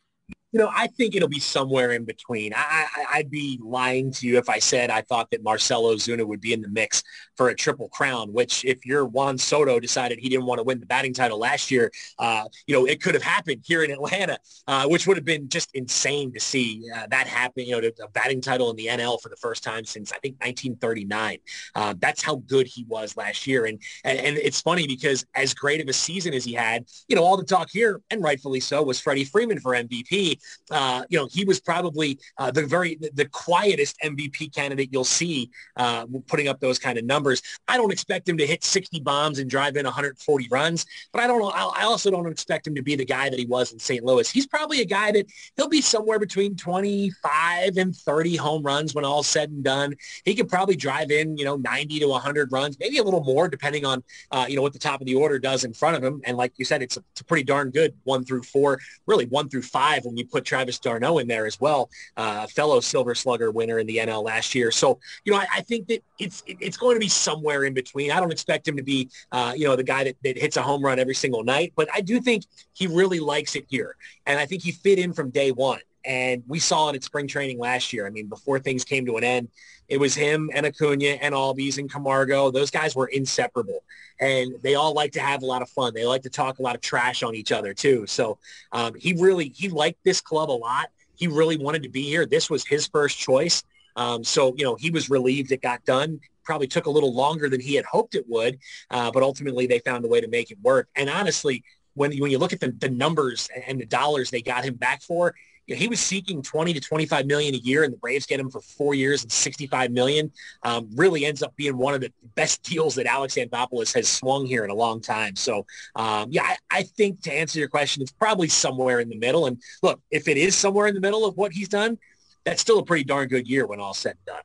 You know, I think it'll be somewhere in between. I, I, would be lying to you if I said I thought that Marcell Ozuna would be in the mix for a triple crown, which if your Juan Soto decided he didn't want to win the batting title last year, uh, you know, it could have happened here in Atlanta, uh, which would have been just insane to see uh, that happen, you know, a batting title in the NL for the first time since I think 1939. Uh, that's how good he was last year. And, and, and it's funny because as great of a season as he had, you know, all the talk here, and rightfully so, was Freddie Freeman for MVP uh, you know, he was probably uh, the very the, quietest MVP candidate you'll see uh, putting up those kind of numbers. I don't expect him to hit 60 bombs and drive in 140 runs, but I don't know. I also don't expect him to be the guy that he was in St. Louis. He's probably a guy that he'll be somewhere between 25 and 30 home runs when all's said and done. He could probably drive in, you know, 90 to 100 runs, maybe a little more depending on, uh, you know, what the top of the order does in front of him. And like you said, it's a, it's a pretty darn good one through four, really one through five when you put Travis d'Arnaud in there as well, uh, fellow Silver Slugger winner in the NL last year. So, you know, I, I think that it's it's going to be somewhere in between. I don't expect him to be, uh, you know, the guy that, that hits a home run every single night, but I do think he really likes it here. And I think he fit in from day one. And we saw it at spring training last year. I mean, before things came to an end, it was him and Acuna and Albies and Camargo. Those guys were inseparable, and they all like to have a lot of fun. They like to talk a lot of trash on each other too. So um, he really he liked this club a lot. He really wanted to be here. This was his first choice. Um, so you know he was relieved it got done. Probably took a little longer than he had hoped it would, uh, but ultimately they found a way to make it work. And honestly, when when you look at the, the numbers and the dollars they got him back for, you know, he was seeking 20 to 25 million a year and the Braves get him for four years and 65 million. Um, really ends up being one of the best deals that Alex Anthopoulos has swung here in a long time. So um, yeah, I, I, think to answer your question, it's probably somewhere in the middle. And look, if it is somewhere in the middle of what he's done, that's still a pretty darn good year when all said and done.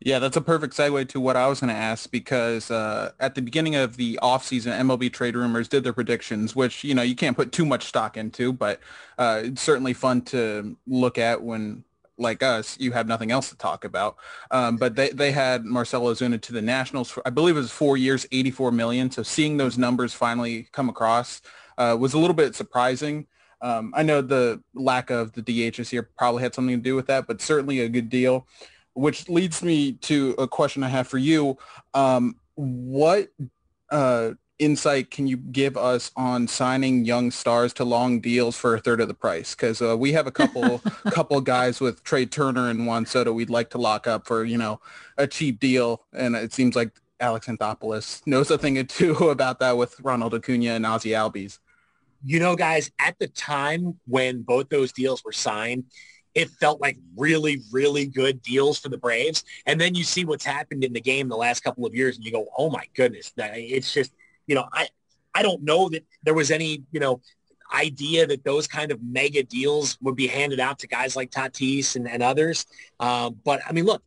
Yeah, that's a perfect segue to what I was going to ask because uh, at the beginning of the offseason, MLB trade rumors did their predictions, which, you know, you can't put too much stock into, but uh, it's certainly fun to look at when, like us, you have nothing else to talk about. Um, but they, they had Marcell Ozuna to the Nationals, for, I believe it was four years, 84 million. So seeing those numbers finally come across uh, was a little bit surprising. Um, I know the lack of the DHs here probably had something to do with that, but certainly a good deal which leads me to a question I have for you. Um, what uh, insight can you give us on signing young stars to long deals for a third of the price? Because uh, we have a couple couple guys with Trey Turner and Juan Soto we'd like to lock up for you know a cheap deal, and it seems like Alex Anthopoulos knows a thing or two about that with Ronald Acuna and Ozzy Albies. You know, guys, at the time when both those deals were signed, it felt like really, really good deals for the Braves. And then you see what's happened in the game the last couple of years and you go, oh my goodness, it's just, you know, I, I don't know that there was any, you know, idea that those kind of mega deals would be handed out to guys like Tatis and, and others. Um, but I mean, look,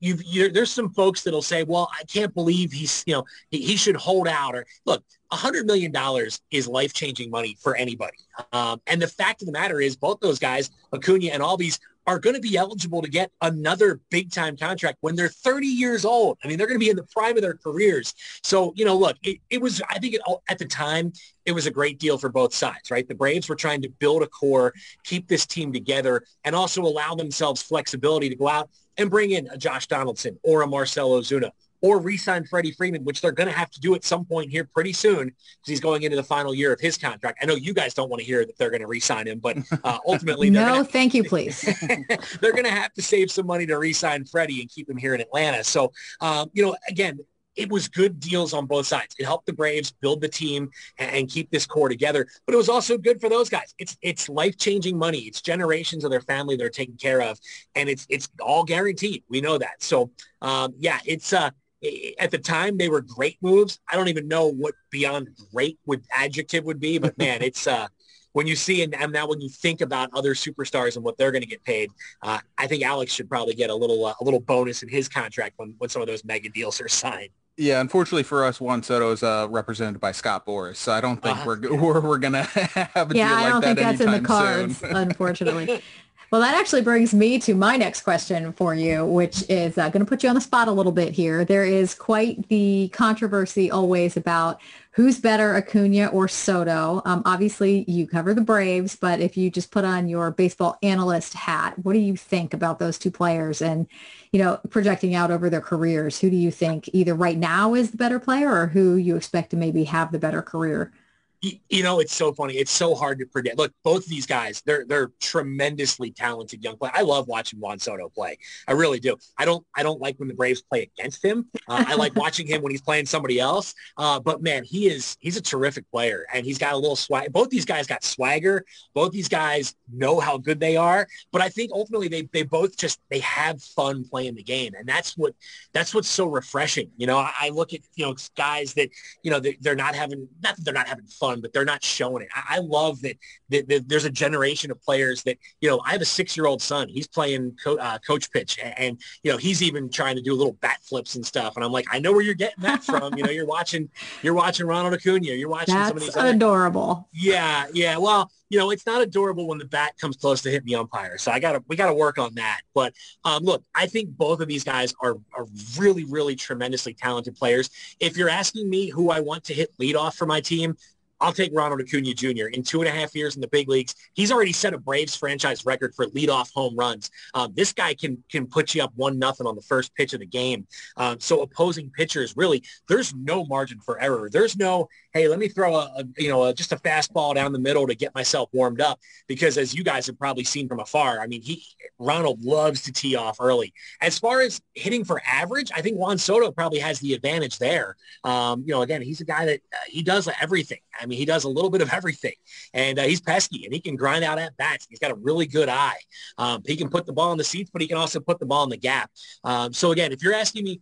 you, there's some folks that'll say, well, I can't believe he's, you know, he, he should hold out or look, a hundred million dollars is life-changing money for anybody. Um, and the fact of the matter is both those guys, Acuna and Albies, are going to be eligible to get another big time contract when they're 30 years old. I mean, they're going to be in the prime of their careers. So, you know, look, it, it was, I think it, at the time, it was a great deal for both sides, right? The Braves were trying to build a core, keep this team together, and also allow themselves flexibility to go out and bring in a Josh Donaldson or a Marcell Ozuna or re-sign Freddie Freeman, which they're going to have to do at some point here pretty soon because he's going into the final year of his contract. I know you guys don't want to hear that they're going to re-sign him, but uh, ultimately, no, thank you, please. they're going to have to save some money to re-sign Freddie and keep him here in Atlanta. So, um, you know, again, it was good deals on both sides. It helped the Braves build the team and, and keep this core together, but it was also good for those guys. It's it's life changing money. It's generations of their family they're taken care of, and it's it's all guaranteed. We know that. So um, yeah, it's uh at the time they were great moves. I don't even know what beyond great would adjective would be, but man, it's uh, when you see and, now when you think about other superstars and what they're going to get paid, uh, I think Alex should probably get a little uh, a little bonus in his contract when when some of those mega deals are signed. Yeah, unfortunately for us, Juan Soto is uh, represented by Scott Boras, so I don't think uh, we're, we're we're gonna have a yeah, deal like I don't think that's in the cards, soon. unfortunately. Well, that actually brings me to my next question for you, which is uh, going to put you on the spot a little bit here. There is quite the controversy always about who's better, Acuna or Soto. Um, obviously, you cover the Braves, but if you just put on your baseball analyst hat, what do you think about those two players? And, you know, projecting out over their careers, who do you think either right now is the better player or who you expect to maybe have the better career? You know, it's so funny. It's so hard to predict. Look, both of these guys, they're they're tremendously talented young players. I love watching Juan Soto play. I really do. I don't I don't like when the Braves play against him. Uh, I like watching him when he's playing somebody else. Uh, but man, he is he's a terrific player, and he's got a little swag. Both these guys got swagger. Both these guys know how good they are. But I think ultimately they they both just they have fun playing the game, and that's what that's what's so refreshing. You know, I, I look at you know guys that you know they, they're not having not that they're not having fun but they're not showing it. I, I love that, that, that, there's a generation of players that, you know, I have a six-year-old son. He's playing co- uh, coach pitch and, and, you know, he's even trying to do little bat flips and stuff. And I'm like, I know where you're getting that from. you know, you're watching, you're watching Ronald Acuna. You're watching That's some of these adorable. Other, yeah. Yeah. Well, you know, it's not adorable when the bat comes close to hit the umpire. So I gotta, we gotta work on that. But um, look, I think both of these guys are, are really, really tremendously talented players. If you're asking me who I want to hit leadoff for my team, I'll take Ronald Acuna Jr. In two and a half years in the big leagues, he's already set a Braves franchise record for leadoff home runs. Um, this guy can can put you up one nothing on the first pitch of the game. Um, so opposing pitchers, really, there's no margin for error. There's no hey, let me throw a, a you know a, just a fastball down the middle to get myself warmed up. Because as you guys have probably seen from afar, I mean, he Ronald loves to tee off early. As far as hitting for average, I think Juan Soto probably has the advantage there. Um, you know, again, he's a guy that uh, he does everything. I mean, he does a little bit of everything, and uh, he's pesky, and he can grind out at bats. He's got a really good eye. Um, he can put the ball in the seats, but he can also put the ball in the gap. Um, so again, if you're asking me,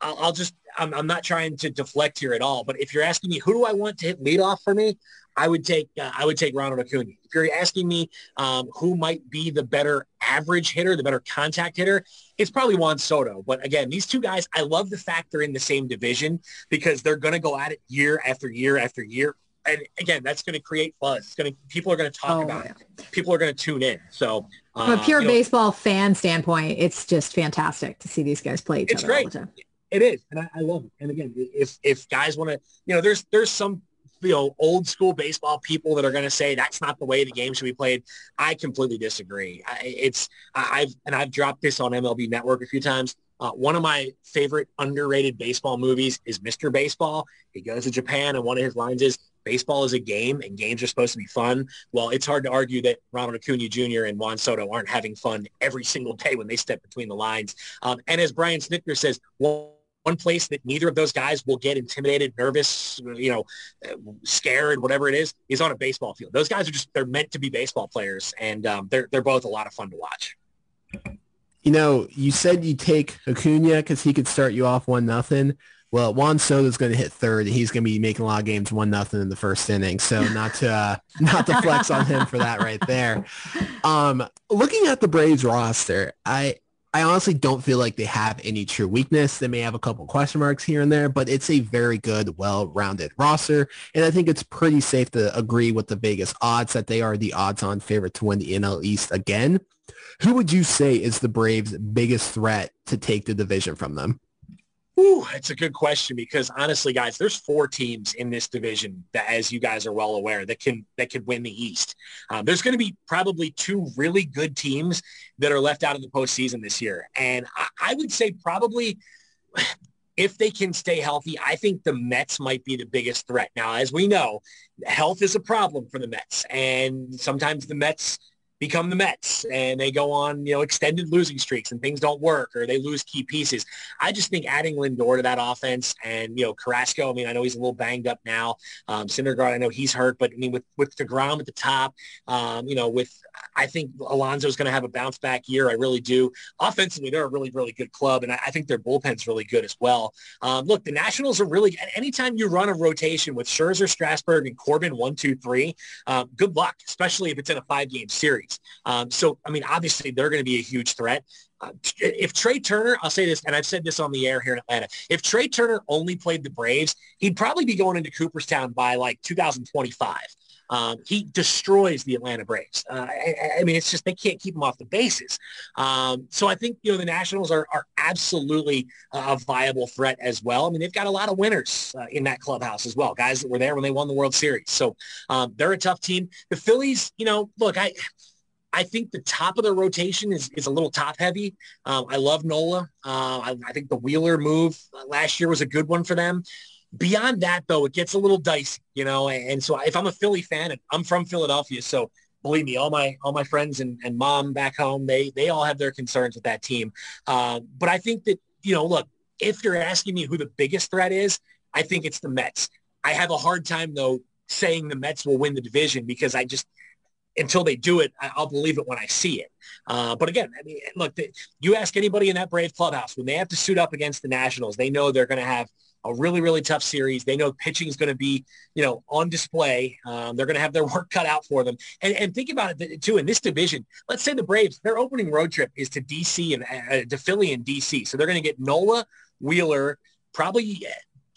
I'll, I'll just I'm, I'm, not trying to deflect here at all. But if you're asking me who do I want to hit leadoff for me, I would take uh, I would take Ronald Acuna. If you're asking me um, who might be the better average hitter, the better contact hitter, it's probably Juan Soto. But again, these two guys, I love the fact they're in the same division because they're going to go at it year after year after year and again, that's going to create buzz. It's going to people are going to talk oh, about yeah. it. People are going to tune in. So uh, from a pure you know, baseball fan standpoint, it's just fantastic to see these guys play each it's other great. the time. It is, and I, I love it. And again, if if guys want to, you know, there's there's some you know old school baseball people that are going to say that's not the way the game should be played. I completely disagree. I, it's I've and I've dropped this on MLB Network a few times. Uh, one of my favorite underrated baseball movies is Mr. Baseball. He goes to Japan and one of his lines is baseball is a game and games are supposed to be fun. Well, it's hard to argue that Ronald Acuna Jr. and Juan Soto aren't having fun every single day when they step between the lines. Um, and as Brian Snitker says, one place that neither of those guys will get intimidated, nervous, you know, scared, whatever it is, is on a baseball field. Those guys are just, they're meant to be baseball players and um, they're, they're both a lot of fun to watch. You know, you said you take Acuna because he could start you off one nothing. Well, Juan Soto's going to hit third, and he's going to be making a lot of games one nothing in the first inning. So not to uh, not to flex on him for that right there. Um, looking at the Braves roster, I I honestly don't feel like they have any true weakness. They may have a couple question marks here and there, but it's a very good, well-rounded roster. And I think it's pretty safe to agree with the Vegas odds that they are the odds-on favorite to win the NL East again. Who would you say is the Braves' biggest threat to take the division from them? Ooh, it's a good question because honestly, guys, there's four teams in this division that, as you guys are well aware, that can that could win the East. Um, there's going to be probably two really good teams that are left out of the postseason this year, and I, I would say probably if they can stay healthy, I think the Mets might be the biggest threat. Now, as we know, health is a problem for the Mets, and sometimes the Mets become the Mets and they go on, you know, extended losing streaks and things don't work or they lose key pieces. I just think adding Lindor to that offense and, you know, Carrasco, I mean, I know he's a little banged up now. Um, Syndergaard, I know he's hurt, but I mean, with, with DeGrom at the top, um, you know, with, I think Alonso's going to have a bounce back year. I really do. Offensively, they're a really, really good club. And I, I think their bullpen's really good as well. Um, look, the Nationals are really, anytime you run a rotation with Scherzer, Strasburg, and Corbin, one, two, three, um, good luck, especially if it's in a five game series. Um, so, I mean, obviously they're going to be a huge threat. Uh, if Trey Turner, I'll say this, and I've said this on the air here in Atlanta, if Trey Turner only played the Braves, he'd probably be going into Cooperstown by like 2025. Um, he destroys the Atlanta Braves. Uh, I, I, mean, it's just they can't keep him off the bases. Um, so I think you know the Nationals are are absolutely a viable threat as well. I mean, they've got a lot of winners uh, in that clubhouse as well, guys that were there when they won the World Series. So um, they're a tough team. The Phillies, you know, look, I. I think the top of the rotation is, is a little top heavy. Um, I love Nola. Uh, I, I, think the Wheeler move last year was a good one for them. Beyond that, though, it gets a little dicey, you know. And so if I'm a Philly fan, and I'm from Philadelphia, so believe me, all my all my friends and, and mom back home, they they all have their concerns with that team. Uh, but I think that you know, look, if you're asking me who the biggest threat is, I think it's the Mets. I have a hard time though saying the Mets will win the division because I just until they do it, I'll believe it when I see it. Uh, but again, I mean, look, the, you ask anybody in that Brave clubhouse when they have to suit up against the Nationals, they know they're going to have a really, really tough series. They know pitching is going to be, you know, on display. Um, they're going to have their work cut out for them. And, and think about it too, in this division, let's say the Braves, their opening road trip is to DC and uh, to Philly and DC. So they're going to get Nola, Wheeler, probably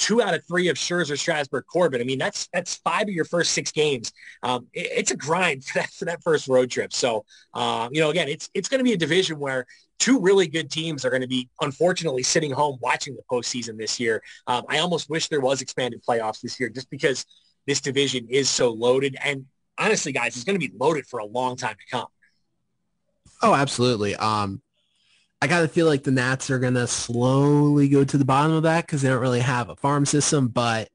two out of three of Scherzer, Strasburg, Corbin. I mean, that's that's five of your first six games. Um, it, it's a grind for that for that first road trip. So, uh, you know, again, it's it's going to be a division where two really good teams are going to be unfortunately sitting home watching the postseason this year. Um, I almost wish there was expanded playoffs this year, just because this division is so loaded. And honestly, guys, it's going to be loaded for a long time to come. Oh, absolutely. Um, I got to feel like the Nats are going to slowly go to the bottom of that because they don't really have a farm system. But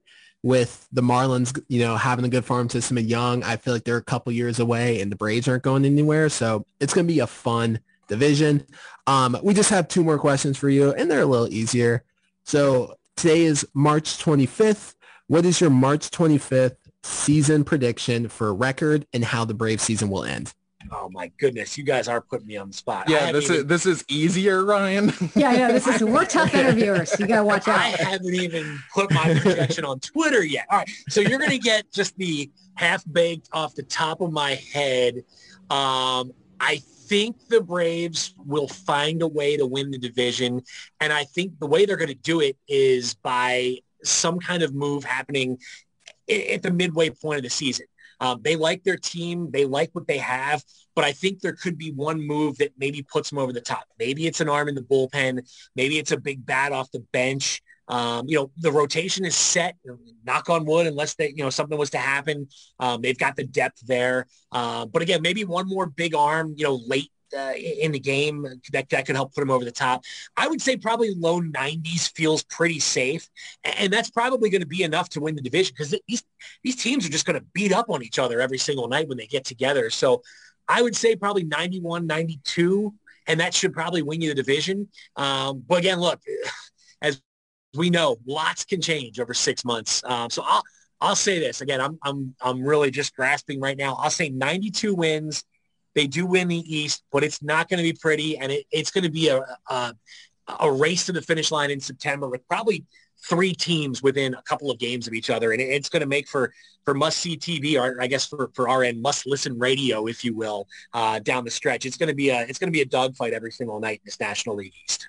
with the Marlins, you know, having a good farm system and young, I feel like they're a couple years away and the Braves aren't going anywhere. So it's going to be a fun division. Um, we just have two more questions for you and they're a little easier. So today is March 25th. What is your March 25th season prediction for record and how the Brave season will end? Oh my goodness, you guys are putting me on the spot. Yeah, this even, is this is easier, Ryan. Yeah, yeah, this is we're tough interviewers. You gotta watch out. I haven't even put my projection on Twitter yet. All right, so you're gonna get just the half baked off the top of my head. Um, I think the Braves will find a way to win the division, and I think the way they're going to do it is by some kind of move happening at the midway point of the season. Um, they like their team. They like what they have. But I think there could be one move that maybe puts them over the top. Maybe it's an arm in the bullpen. Maybe it's a big bat off the bench. Um, you know, the rotation is set. Knock on wood, unless they, you know, something was to happen. Um, they've got the depth there. Uh, but again, maybe one more big arm, you know, late uh, in the game that, that could help put him over the top. I would say probably low 90s feels pretty safe. And that's probably going to be enough to win the division because these, these teams are just going to beat up on each other every single night when they get together. So I would say probably 91, 92, and that should probably win you the division. Um, but again, look, as we know, lots can change over six months. Um, so I'll, I'll say this again. I'm, I'm, I'm really just grasping right now. I'll say 92 wins, they do win the East, but it's not going to be pretty, and it, it's going to be a, a, a race to the finish line in September with probably three teams within a couple of games of each other, and it's going to make for for must see TV, or I guess for for our end, must listen radio, if you will, uh, down the stretch. It's going to be a it's going to be a dogfight every single night in this National League East.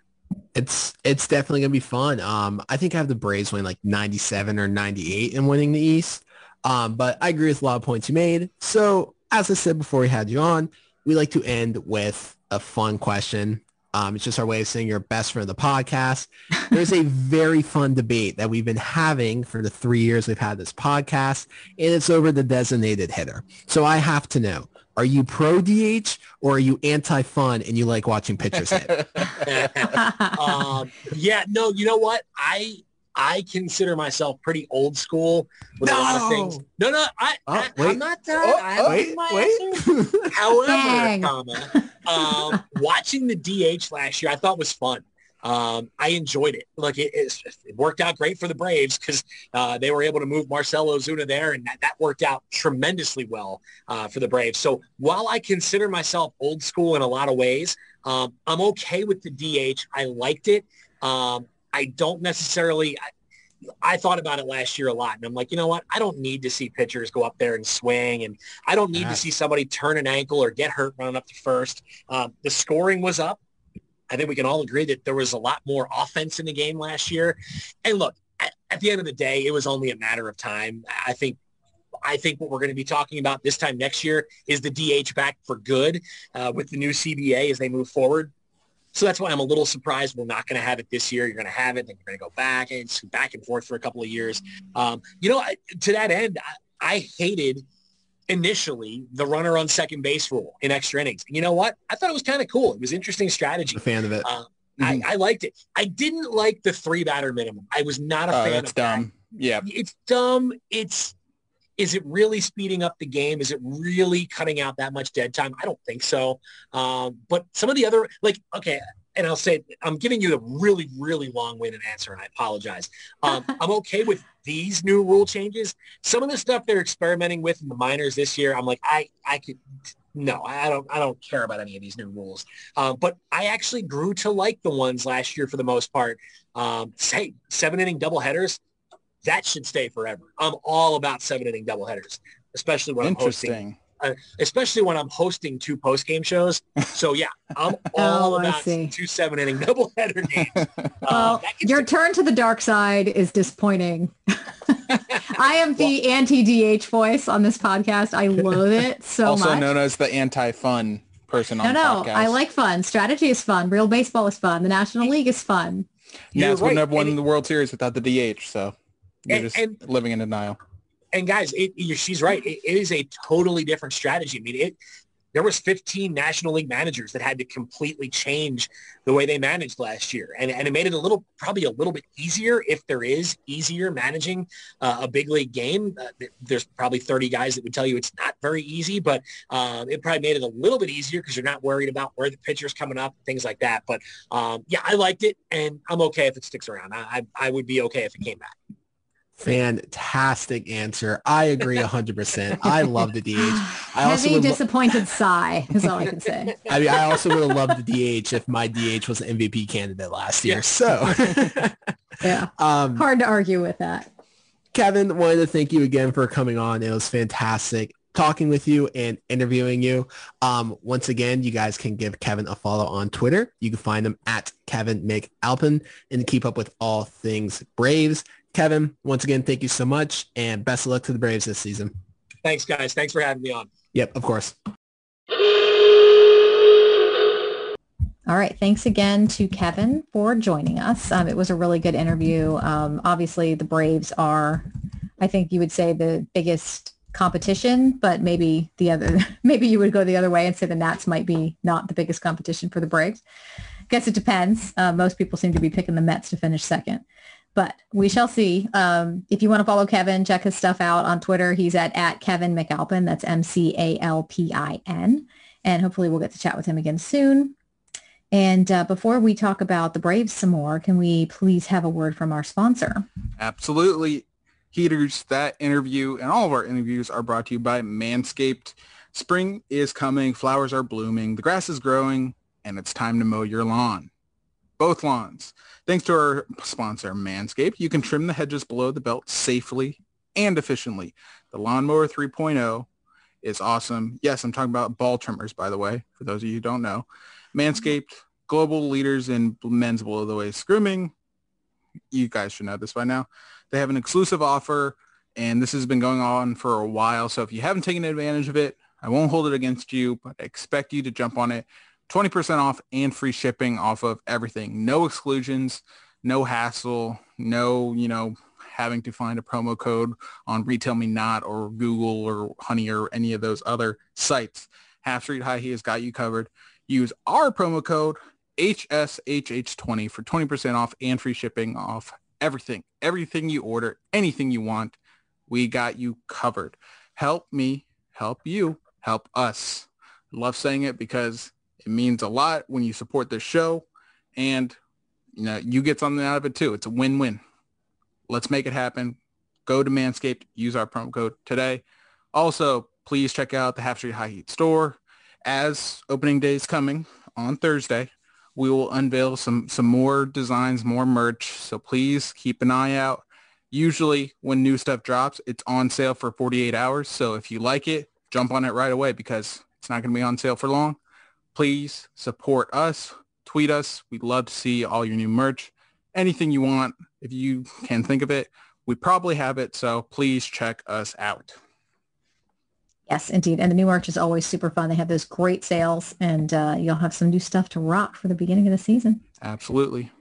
It's it's definitely gonna be fun. Um, I think I have the Braves winning like 97 or 98 and winning the East. Um, but I agree with a lot of points you made. So as I said before we had you on, we like to end with a fun question. Um, it's just our way of saying you're best friend of the podcast. There's a very fun debate that we've been having for the three years we've had this podcast, and it's over the designated hitter. So I have to know, are you pro DH or are you anti-fun and you like watching pitchers hit? um, yeah, no, you know what? I I consider myself pretty old school with no! a lot of things. No, no, I, oh, I am not done. Oh, I oh, wait, my wait. However, comma, um, watching the DH last year, I thought was fun. Um, I enjoyed it. Like it, it, worked out great for the Braves because uh, they were able to move Marcell Ozuna there, and that, that worked out tremendously well uh, for the Braves. So while I consider myself old school in a lot of ways, um, I'm okay with the DH. I liked it. Um, I don't necessarily. I, I thought about it last year a lot, and I'm like, you know what? I don't need to see pitchers go up there and swing, and I don't need to see somebody turn an ankle or get hurt running up to first. Um, the scoring was up. I think we can all agree that there was a lot more offense in the game last year. And look, at, at the end of the day, it was only a matter of time. I think I think what we're going to be talking about this time next year is the DH back for good uh, with the new CBA as they move forward. So that's why I'm a little surprised we're not going to have it this year. You're going to have it, then you're going to go back and it's back and forth for a couple of years. Um, you know, to that end, I, I hated initially the runner on second base rule in extra innings. You know what? I thought it was kind of cool. It was interesting strategy. A fan of it. Uh, mm-hmm. I, I, liked it. I didn't like the three batter minimum. I was not a oh, fan that's of dumb. That. Yeah. It's dumb. It's is it really speeding up the game? Is it really cutting out that much dead time? I don't think so. Um, but some of the other, like, okay, and I'll say I'm giving you a really, really long-winded answer, and I apologize. Um, I'm okay with these new rule changes. Some of the stuff they're experimenting with in the minors this year, I'm like, I, I could, no, I don't, I don't care about any of these new rules. Um, but I actually grew to like the ones last year for the most part. Um, say seven inning double headers that should stay forever. I'm all about seven inning doubleheaders, especially when I'm hosting. Uh, especially when I'm hosting two post game shows. So yeah, I'm all oh, about two seven inning doubleheader games. Uh, well, your turn to the dark side is disappointing. I am the well, anti DH voice on this podcast. I loathe it so also much. Also known as the anti fun person no, on no, podcast. I like fun. Strategy is fun. Real baseball is fun. The National League is fun. Nats right. would never won the World Series without the DH. So you're and, just and, living in denial. And guys, it, she's right. It, it is a totally different strategy. I mean, it there was 15 National League managers that had to completely change the way they managed last year, and and it made it a little probably a little bit easier if there is easier managing uh, a big league game. Uh, there's probably 30 guys that would tell you it's not very easy, but um, it probably made it a little bit easier because you're not worried about where the pitcher's coming up, things like that. But um, yeah, I liked it, and I'm okay if it sticks around. I, I I would be okay if it came back. Fantastic answer. I agree 100%. I love the DH. I Heavy also disappointed lo- sigh is all I can say. I mean, I also would have loved the DH if my DH was an MVP candidate last year. So, yeah, um, hard to argue with that. Kevin, wanted to thank you again for coming on. It was fantastic talking with you and interviewing you. Um, once again, you guys can give Kevin a follow on Twitter. You can find him at Kevin McAlpin and keep up with all things Braves. Kevin, once again, thank you so much and best of luck to the Braves this season. Thanks, guys. Thanks for having me on. Yep, of course. All right. Thanks again to Kevin for joining us. Um, it was a really good interview. Um, obviously, the Braves are, I think you would say, the biggest competition, but maybe the other, maybe you would go the other way and say the Nats might be not the biggest competition for the Braves. I guess it depends. Uh, most people seem to be picking the Mets to finish second but we shall see. Um, if you want to follow Kevin, check his stuff out on Twitter. He's at, at Kevin McAlpin. That's M-C-A-L-P-I-N. And hopefully we'll get to chat with him again soon. And uh, before we talk about the Braves some more, can we please have a word from our sponsor? Absolutely. Heaters, that interview and all of our interviews are brought to you by Manscaped. Spring is coming, flowers are blooming, the grass is growing, and it's time to mow your lawn. Both lawns. Thanks to our sponsor, Manscaped, you can trim the hedges below the belt safely and efficiently. The Lawnmower 3.0 is awesome. Yes, I'm talking about ball trimmers, by the way, for those of you who don't know. Manscaped, global leaders in men's below the waist grooming. You guys should know this by now. They have an exclusive offer, and this has been going on for a while. So if you haven't taken advantage of it, I won't hold it against you, but I expect you to jump on it. 20% off and free shipping off of everything. No exclusions, no hassle, no, you know, having to find a promo code on Retail Me Not or Google or Honey or any of those other sites. Half Street High Heat has got you covered. Use our promo code HSHH20 for 20% off and free shipping off everything. Everything you order, anything you want, we got you covered. Help me, help you, help us. love saying it because it means a lot when you support this show and you know you get something out of it too. It's a win-win. Let's make it happen. Go to Manscaped, use our promo code today. Also, please check out the Half Street High Heat store. As opening day is coming on Thursday, we will unveil some some more designs, more merch. So please keep an eye out. Usually when new stuff drops, it's on sale for 48 hours. So if you like it, jump on it right away because it's not going to be on sale for long. Please support us. Tweet us. We'd love to see all your new merch. Anything you want, if you can think of it, we probably have it. So please check us out. Yes, indeed. And the new merch is always super fun. They have those great sales and uh, you'll have some new stuff to rock for the beginning of the season. Absolutely.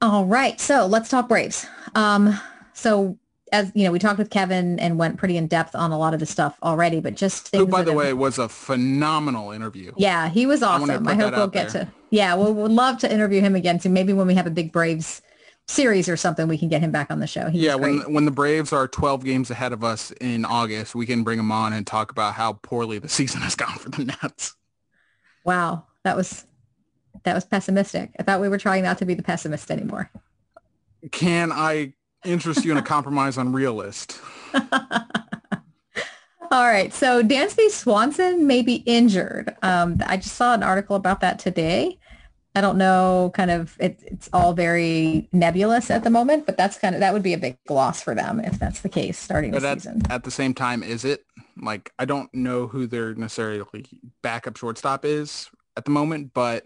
All right. So let's talk Braves. Um, so as you know, we talked with Kevin and went pretty in depth on a lot of the stuff already, but just Who, by the have- way, was a phenomenal interview. yeah, he was awesome. put I, hope we'll get there. to, yeah, we'll, we'll love to interview him again too. Maybe when we have a big Braves series or something, we can get him back on the show. He yeah, when when the Braves are 12 games ahead of us in August, we can bring him on and talk about how poorly the season has gone for the Nats. wow, that was, that was pessimistic. I thought we were trying not to be the pessimist anymore. Can I interest you in a compromise on realist? All right. So Dansby Swanson may be injured. Um, I just saw an article about that today. I don't know, kind of, it, it's all very nebulous at the moment, but that's kind of, that would be a big loss for them if that's the case starting the at, season. at the same time, is it? Like, I don't know who their necessarily backup shortstop is at the moment, but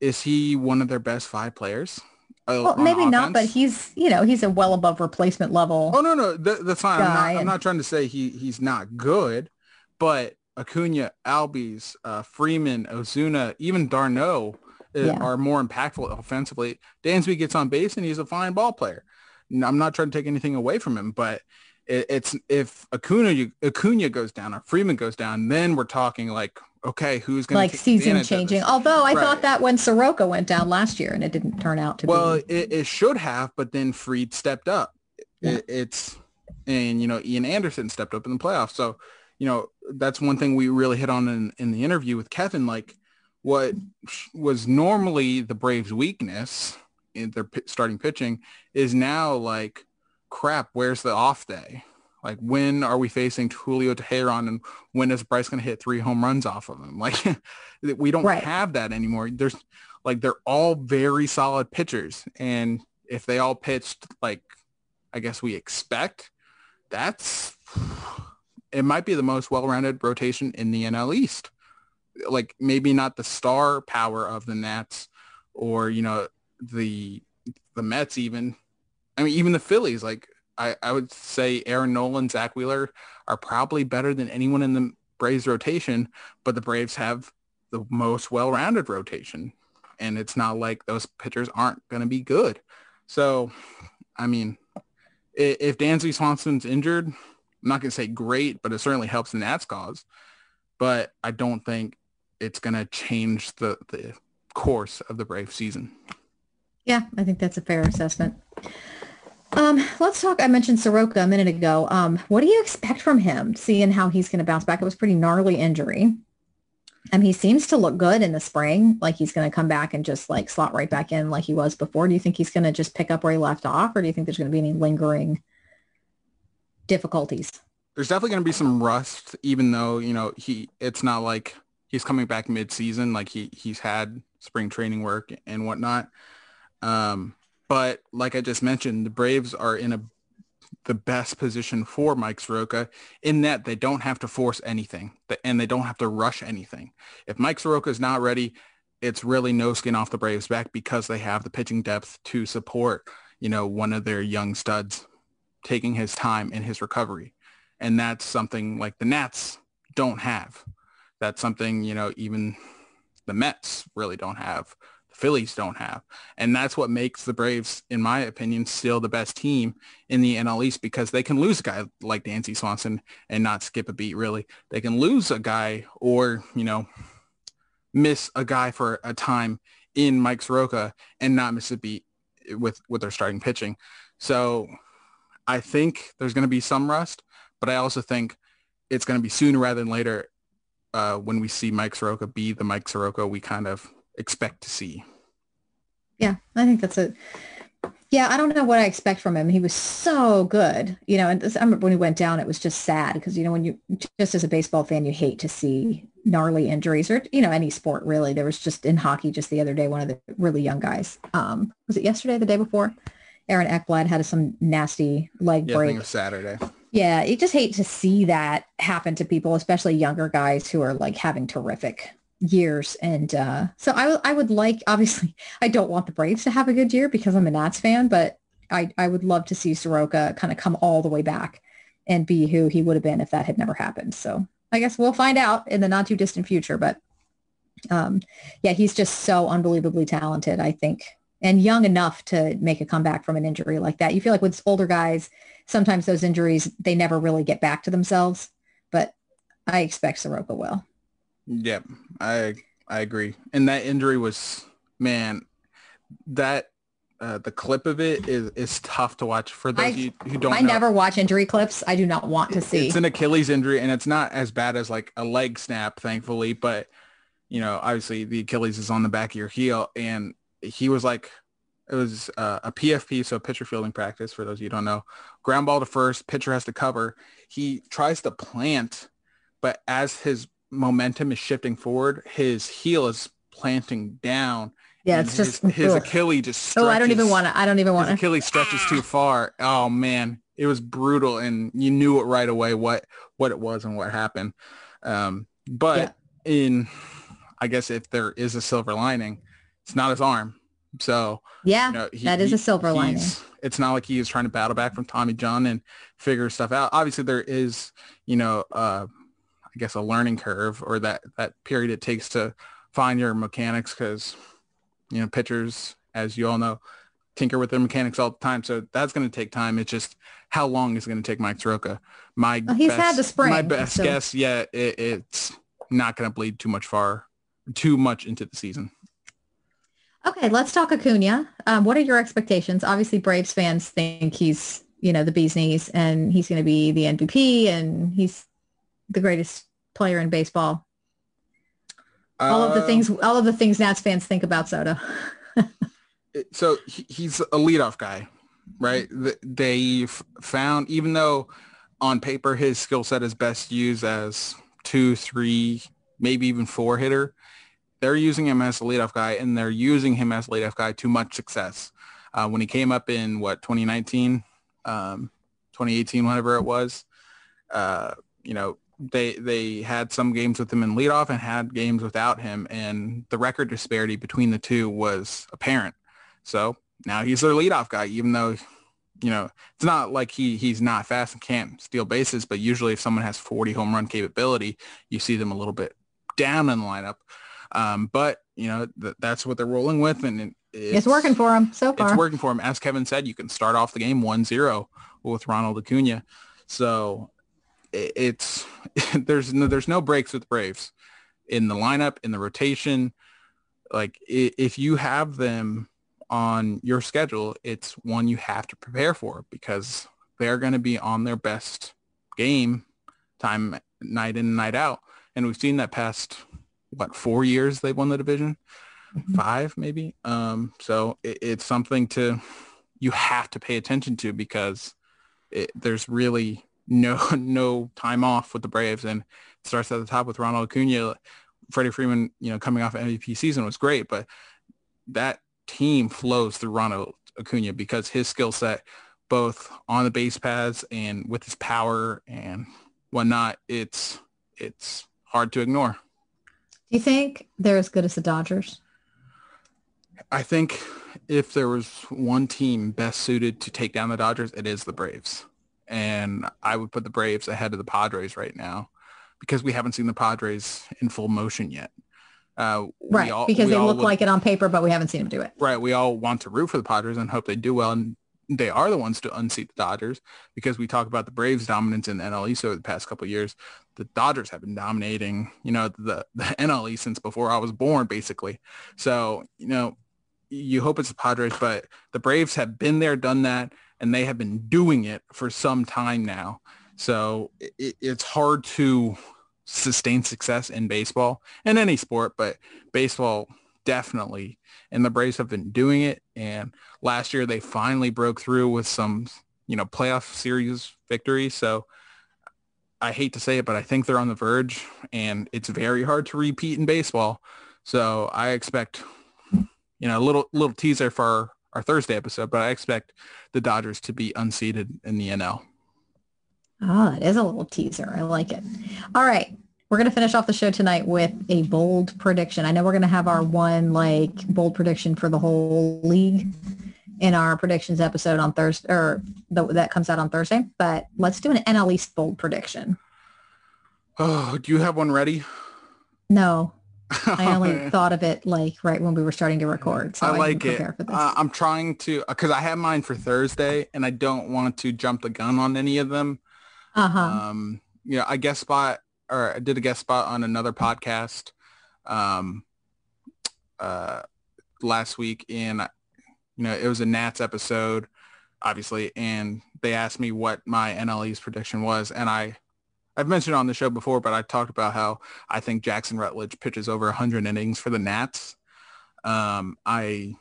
is he one of their best five players? Well, maybe not, but he's, you know, he's a well above replacement level. Oh no, no, that, that's fine. I'm not, I'm not trying to say he he's not good, but Acuna, Albies, uh, Freeman, Ozuna, even d'Arnaud uh, Yeah. are more impactful offensively. Dansby gets on base and he's a fine ball player. I'm not trying to take anything away from him, but it, it's if Acuna Acuna goes down or Freeman goes down, then we're talking like, okay, who's going to like season changing. Although I thought that when Soroka went down last year and it didn't turn out to Well, be. it, it should have, but then Fried stepped up. It, it's and you know Ian Anderson stepped up in the playoffs. So you know that's one thing we really hit on in, in the interview with Kevin. Like what was normally the Braves' weakness in their pi- starting pitching is now like crap. Where's the off day? Like when are we facing Julio Teheran and when is Bryce going to hit three home runs off of him? Like we don't Right. have that anymore. There's like they're all very solid pitchers and if they all pitched like I guess we expect, that's it might be the most well-rounded rotation in the NL East. Like maybe not the star power of the Nats or you know the the Mets even. I mean even the Phillies like I, I would say Aaron Nola, Zack Wheeler are probably better than anyone in the Braves rotation, but the Braves have the most well-rounded rotation and it's not like those pitchers aren't going to be good. So, I mean, if Dansby Swanson's injured, I'm not going to say great, but it certainly helps the Nats cause. But I don't think it's going to change the, the course of the Brave season. Yeah, I think that's a fair assessment. Um, let's talk. I mentioned Soroka a minute ago. Um, what do you expect from him, seeing how he's going to bounce back? It was pretty gnarly injury. Um, he seems to look good in the spring, like he's going to come back and just like slot right back in like he was before. Do you think he's going to just pick up where he left off, or do you think there's going to be any lingering difficulties? There's definitely going to be some rust, even though, you know, he, it's not like he's coming back mid-season. Like he, he's had spring training work and whatnot. Um, but like I just mentioned, the Braves are in a the best position for Mike Soroka in that they don't have to force anything and they don't have to rush anything. If Mike Soroka is not ready, it's really no skin off the Braves back because they have the pitching depth to support, you know, one of their young studs taking his time in his recovery. And that's something like the Nats don't have. That's something, you know, even the Mets really don't have. Phillies don't have. And that's what makes the Braves, in my opinion, still the best team in the NL East because they can lose a guy like Dansby Swanson and not skip a beat, really. They can lose a guy or, you know, miss a guy for a time in Mike Soroka and not miss a beat with, with their starting pitching. So I think there's going to be some rust, but I also think it's going to be sooner rather than later uh, when we see Mike Soroka be the Mike Soroka we kind of expect to see. Yeah, I think that's it. Yeah, I don't know what I expect from him. He was so good, you know. And this, I remember when he went down, it was just sad because you know when you just as a baseball fan, you hate to see gnarly injuries or you know any sport really. There was just in hockey just the other day one of the really young guys. Um, was it yesterday, the day before? Aaron Ekblad had some nasty leg Yeah, break. think it was Saturday. Yeah, you just hate to see that happen to people, especially younger guys who are like having terrific years. And uh, so I, would like, obviously, I don't want the Braves to have a good year because I'm a Nats fan, but I, I would love to see Soroka kind of come all the way back and be who he would have been if that had never happened. So I guess we'll find out in the not too distant future. But um, yeah, he's just so unbelievably talented, I think, and young enough to make a comeback from an injury like that. You feel like with older guys, sometimes those injuries, they never really get back to themselves. But I expect Soroka will. Yep, I I agree. And that injury was man, that uh, the clip of it is is tough to watch for those I- you who don't I know. never watch injury clips. I do not want to see. It's an Achilles injury, and it's not as bad as like a leg snap, thankfully. But you know, obviously the Achilles is on the back of your heel, and he was like, it was uh, a PFP, so pitcher fielding practice. For those of you who don't know, ground ball to first, pitcher has to cover. He tries to plant, but as his momentum is shifting forward, his heel is planting down. Yeah, it's his, just- his ugh. Achilles just. oh, I don't even stretches- want to. I don't even want to. Achilles stretches too far. Oh man, it was brutal, and you knew it right away what what it was and what happened. Um, but in, I guess if there is a silver lining, it's not his arm. So Yeah, you know, he- that is a silver lining. It's not like he is trying to battle back from Tommy John and figure stuff out. Obviously, there is, you know, uh, I guess a learning curve or that that period it takes to find your mechanics because, you know, pitchers, as you all know, tinker with their mechanics all the time. So that's going to take time. It's just how long is it going to take Mike Soroka? My Well, he's best, had the spring, My best so- guess, yeah, it, it's not going to bleed too much far, too much into the season. Okay, let's talk Acuna. Um, what are your expectations? Obviously, Braves fans think he's, you know, the bee's knees and he's going to be the MVP and he's the greatest player in baseball. all of the Uh, things, all of the things Nats fans think about Soto. so he's a leadoff guy, right? They've found, even though on paper his skill set is best used as two, three, maybe even four hitter, they're using him as a leadoff guy, and they're using him as a leadoff guy to much success. Uh, when he came up in what 2019, um, 2018, whatever it was, uh, you know, they they had some games with him in leadoff and had games without him, and the record disparity between the two was apparent. So now he's their leadoff guy, even though, you know, it's not like he he's not fast and can't steal bases, but usually if someone has 40 home run capability, you see them a little bit down in the lineup. Um, but you know th- that's what they're rolling with, and it, It's, working for him so far. it's working for him. As Kevin said, you can start off the game 1-0 with Ronald Acuna. So it's there's no, there's no breaks with Braves in the lineup, in the rotation. Like if you have them on your schedule, it's one you have to prepare for because they're going to be on their best game time night in and night out. And we've seen that past what four years they've won the division five maybe um so it, it's something to you have to pay attention to because it, there's really no no time off with the braves and starts at the top with ronald acuna freddie freeman you know coming off mvp season was great but that team flows through ronald acuna because his skill set both on the base paths and with his power and whatnot it's it's hard to ignore Do you think they're as good as the Dodgers? I think if there was one team best suited to take down the Dodgers, it is the Braves. And I would put the Braves ahead of the Padres right now because we haven't seen the Padres in full motion yet. Uh, we Right, all- because they look would- like it on paper, but we haven't seen them do it. Right. We all want to root for the Padres and hope they do well. And they are the ones to unseat the Dodgers because we talk about the Braves dominance in the NL East over the past couple of years. The Dodgers have been dominating, you know, the, the NL East since before I was born, basically. So, you know, you hope it's the Padres, but the Braves have been there, done that, and they have been doing it for some time now. So it, it's hard to sustain success in baseball and any sport, but baseball definitely. And the Braves have been doing it. And last year they finally broke through with some, you know, playoff series victory. So I hate to say it, but I think they're on the verge and it's very hard to repeat in baseball. So I expect, you know, a little, little teaser for our Thursday episode, but I expect the Dodgers to be unseated in the NL. Oh, ah, it is a little teaser. I like it. All right. We're going to finish off the show tonight with a bold prediction. I know we're going to have our one like bold prediction for the whole league in our predictions episode on Thursday, or the, that comes out on Thursday. But let's do an NL East bold prediction. Oh, do you have one ready? No, I only thought of it like right when we were starting to record. So I I, like can it. prepare for this. Uh, I'm trying to because I have mine for Thursday, and I don't want to jump the gun on any of them. Uh huh. Um, you know, I guest spot or I did a guest spot on another podcast um, uh, last week, and you know, it was a Nats episode, obviously, and they asked me what my NL East prediction was, and I. I've mentioned on the show before, but I talked about how I think Jackson Rutledge pitches over 100 innings for the Nats. Um, I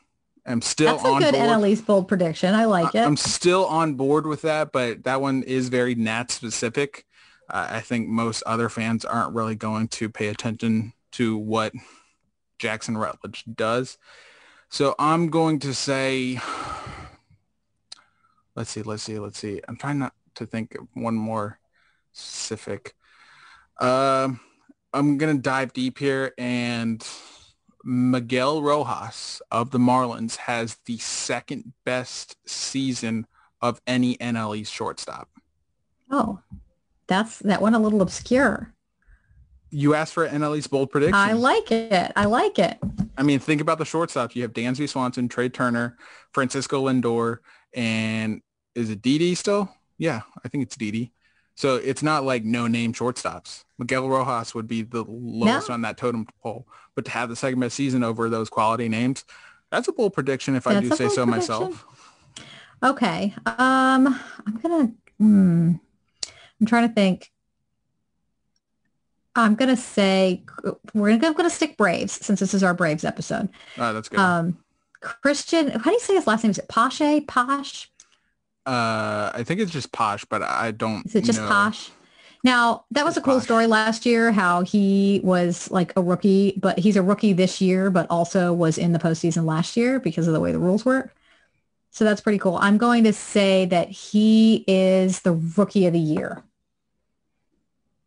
am still That's a on good board. Bold prediction. I like it. I'm still on board with that, but that one is very Nats specific. Uh, I think most other fans aren't really going to pay attention to what Jackson Rutledge does. So I'm going to say, let's see, let's see, let's see. I'm trying not to think of one more specific. Um, I'm going to dive deep here and Miguel Rojas of the Marlins has the second best season of any NL East shortstop. oh, that's that one a little obscure. You asked for NL East bold prediction. I like it. I like it. I mean, think about the shortstops. You have Dansby Swanson, Trea Turner, Francisco Lindor, and is it Didi still? Yeah, I think it's Didi. So it's not like no name shortstops. Miguel Rojas would be the lowest No. on that totem pole, but to have the second best season over those quality names, that's a bold prediction if I do say so prediction. myself. Okay. Um, I'm gonna. Hmm, I'm trying to think. I'm gonna say we're gonna, I'm gonna stick Braves since this is our Braves episode. Uh, that's good. Um, Cristian, how do you say his last name? Is it Pache? Posh? Uh, I think it's just Posh, but I don't. Is it just know. Posh? Now that was a cool story last year. How he was like a rookie, but he's a rookie this year, but also was in the postseason last year because of the way the rules work. So that's pretty cool. I'm going to say that he is the rookie of the year,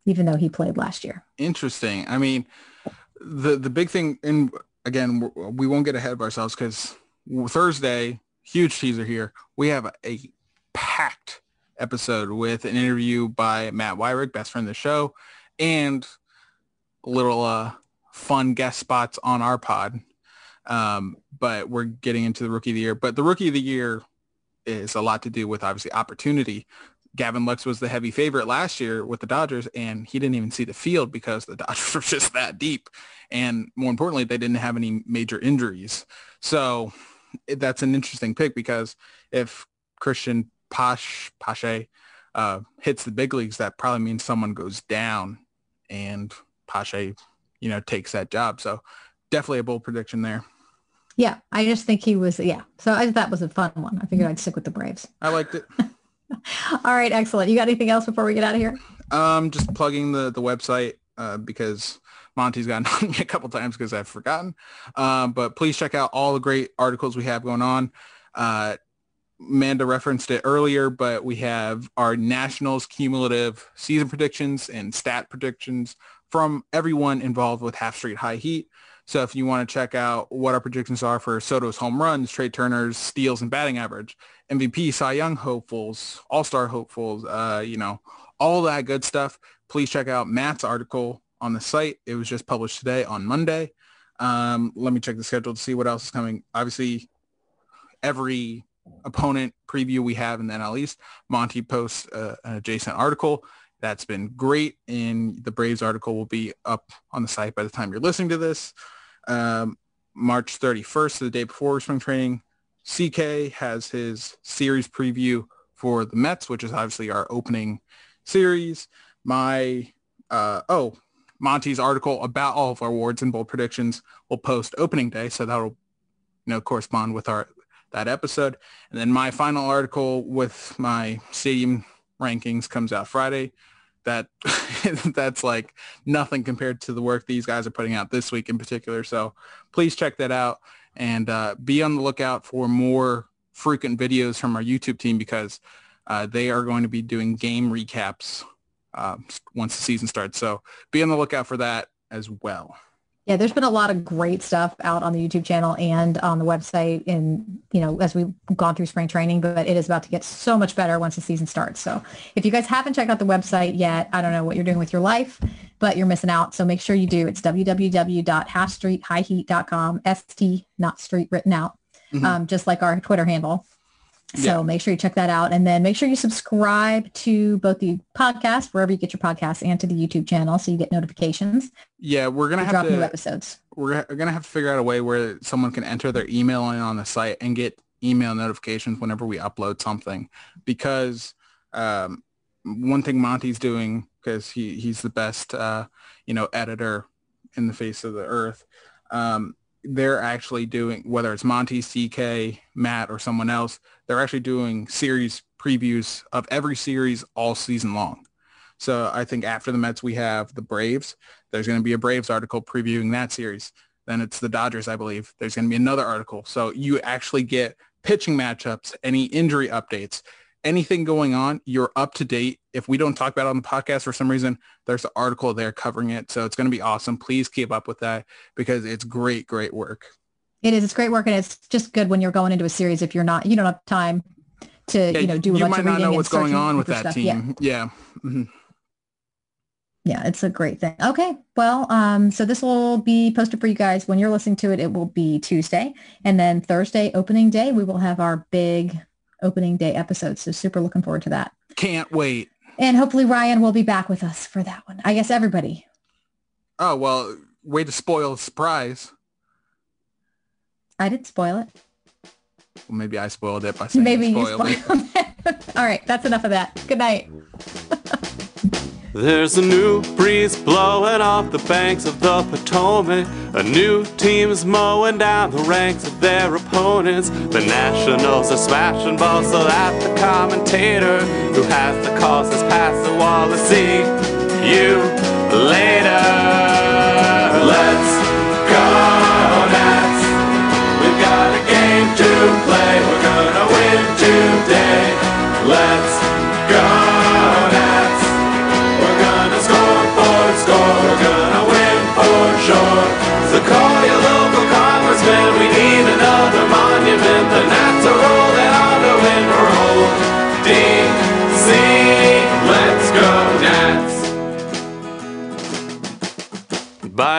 even though he played last year. Interesting. I mean, the the big thing, and again, we won't get ahead of ourselves because Thursday, huge teaser here. We have a packed episode with an interview by Matt Wyrick, best friend of the show, and little uh, fun guest spots on our pod. Um, but we're getting into the rookie of the year. But the rookie of the year is a lot to do with obviously opportunity. Gavin Lux was the heavy favorite last year with the Dodgers, and he didn't even see the field because the Dodgers were just that deep. And more importantly, they didn't have any major injuries. So that's an interesting pick because if Cristian Posh Pache uh, hits the big leagues, that probably means someone goes down, and Pache, you know, takes that job. So definitely a bold prediction there. Yeah, I just think he was. Yeah, so I thought that was a fun one. I figured I'd stick with the Braves. I liked it. All right, excellent. You got anything else before we get out of here? Um, just plugging the the website uh, because Monty's gotten on me a couple times because I've forgotten. Um, but please check out all the great articles we have going on. Uh, Amanda referenced it earlier, but we have our Nationals cumulative season predictions and stat predictions from everyone involved with Half Street High Heat. So if you want to check out what our predictions are for Soto's home runs, Trea Turner's steals and batting average, MVP, Cy Young hopefuls, All-Star hopefuls, uh, you know, all that good stuff, please check out Matt's article on the site. It was just published today on Monday. Um, let me check the schedule to see what else is coming. Obviously, every opponent preview we have in the NL East, Monty posts uh, an adjacent article. That's been great. And the Braves article will be up on the site by the time you're listening to this. Um, March 31st, the day before spring training, CK has his series preview for the Mets, which is obviously our opening series. My, uh, oh, Monty's article about all of our awards and bold predictions will post opening day. So that'll, you know, correspond with our, that episode. And then my final article with my stadium rankings comes out Friday. That that's like nothing compared to the work these guys are putting out this week in particular. So please check that out. And uh, be on the lookout for more frequent videos from our YouTube team because uh, they are going to be doing game recaps uh, once the season starts. So be on the lookout for that as well. Yeah, there's been a lot of great stuff out on the YouTube channel and on the website and, you know, as we've gone through spring training, but it is about to get so much better once the season starts. So if you guys haven't checked out the website yet, I don't know what you're doing with your life, but you're missing out. So make sure you do. It's www.halfstreethighheat.com, ST, not street written out, mm-hmm. um, just like our Twitter handle. So yeah. make sure you check that out. And then make sure you subscribe to both the podcast, wherever you get your podcasts, and to the YouTube channel so you get notifications. Yeah, we're going to have to new episodes. We're going to have to figure out a way where someone can enter their email in on the site and get email notifications whenever we upload something. Because um, one thing Monty's doing, because he, he's the best, uh, you know, editor in the face of the earth, um, they're actually doing, whether it's Monty, CK, Matt, or someone else, they're actually doing series previews of every series all season long. So I think after the Mets, we have the Braves. There's going to be a Braves article previewing that series. Then it's the Dodgers, I believe. There's going to be another article. So you actually get pitching matchups, any injury updates, anything going on, you're up to date. If we don't talk about it on the podcast for some reason, there's an article there covering it. So it's going to be awesome. Please keep up with that because it's great, great work. It is. It's great work, and it's just good when you're going into a series. If you're not, you don't have time to, yeah, you know, do a you bunch of reading. Not know what's going on with that stuff. team. Yeah. Yeah. Mm-hmm. yeah, it's a great thing. Okay, well, um, so this will be posted for you guys when you're listening to it. It will be Tuesday, and then Thursday, opening day, we will have our big opening day episode. So super looking forward to that. Can't wait. And hopefully Ryan will be back with us for that one. I guess everybody. Oh, well, way to spoil the surprise. I didn't spoil it. Well, maybe I spoiled it by saying maybe you spoiled it. All right, that's enough of that. Good night. There's a new breeze blowing off the banks of the Potomac. A new team's mowing down the ranks of their opponents. The Nationals are smashing balls so that the commentator who has the calls has passed the wall to see you later.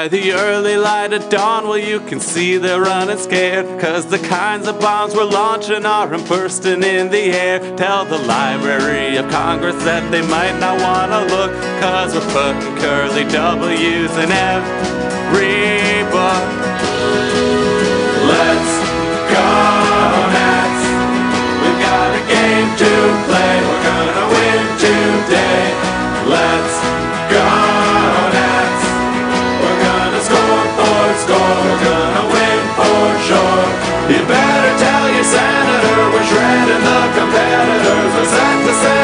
By the early light of dawn, well, you can see they're running scared. Cause the kinds of bombs we're launching are bursting in the air. Tell the Library of Congress that they might not wanna look. Cause we're putting curly W's in every book. Let's go, Nats. We've got a game to play. We're gonna win today. Let's We're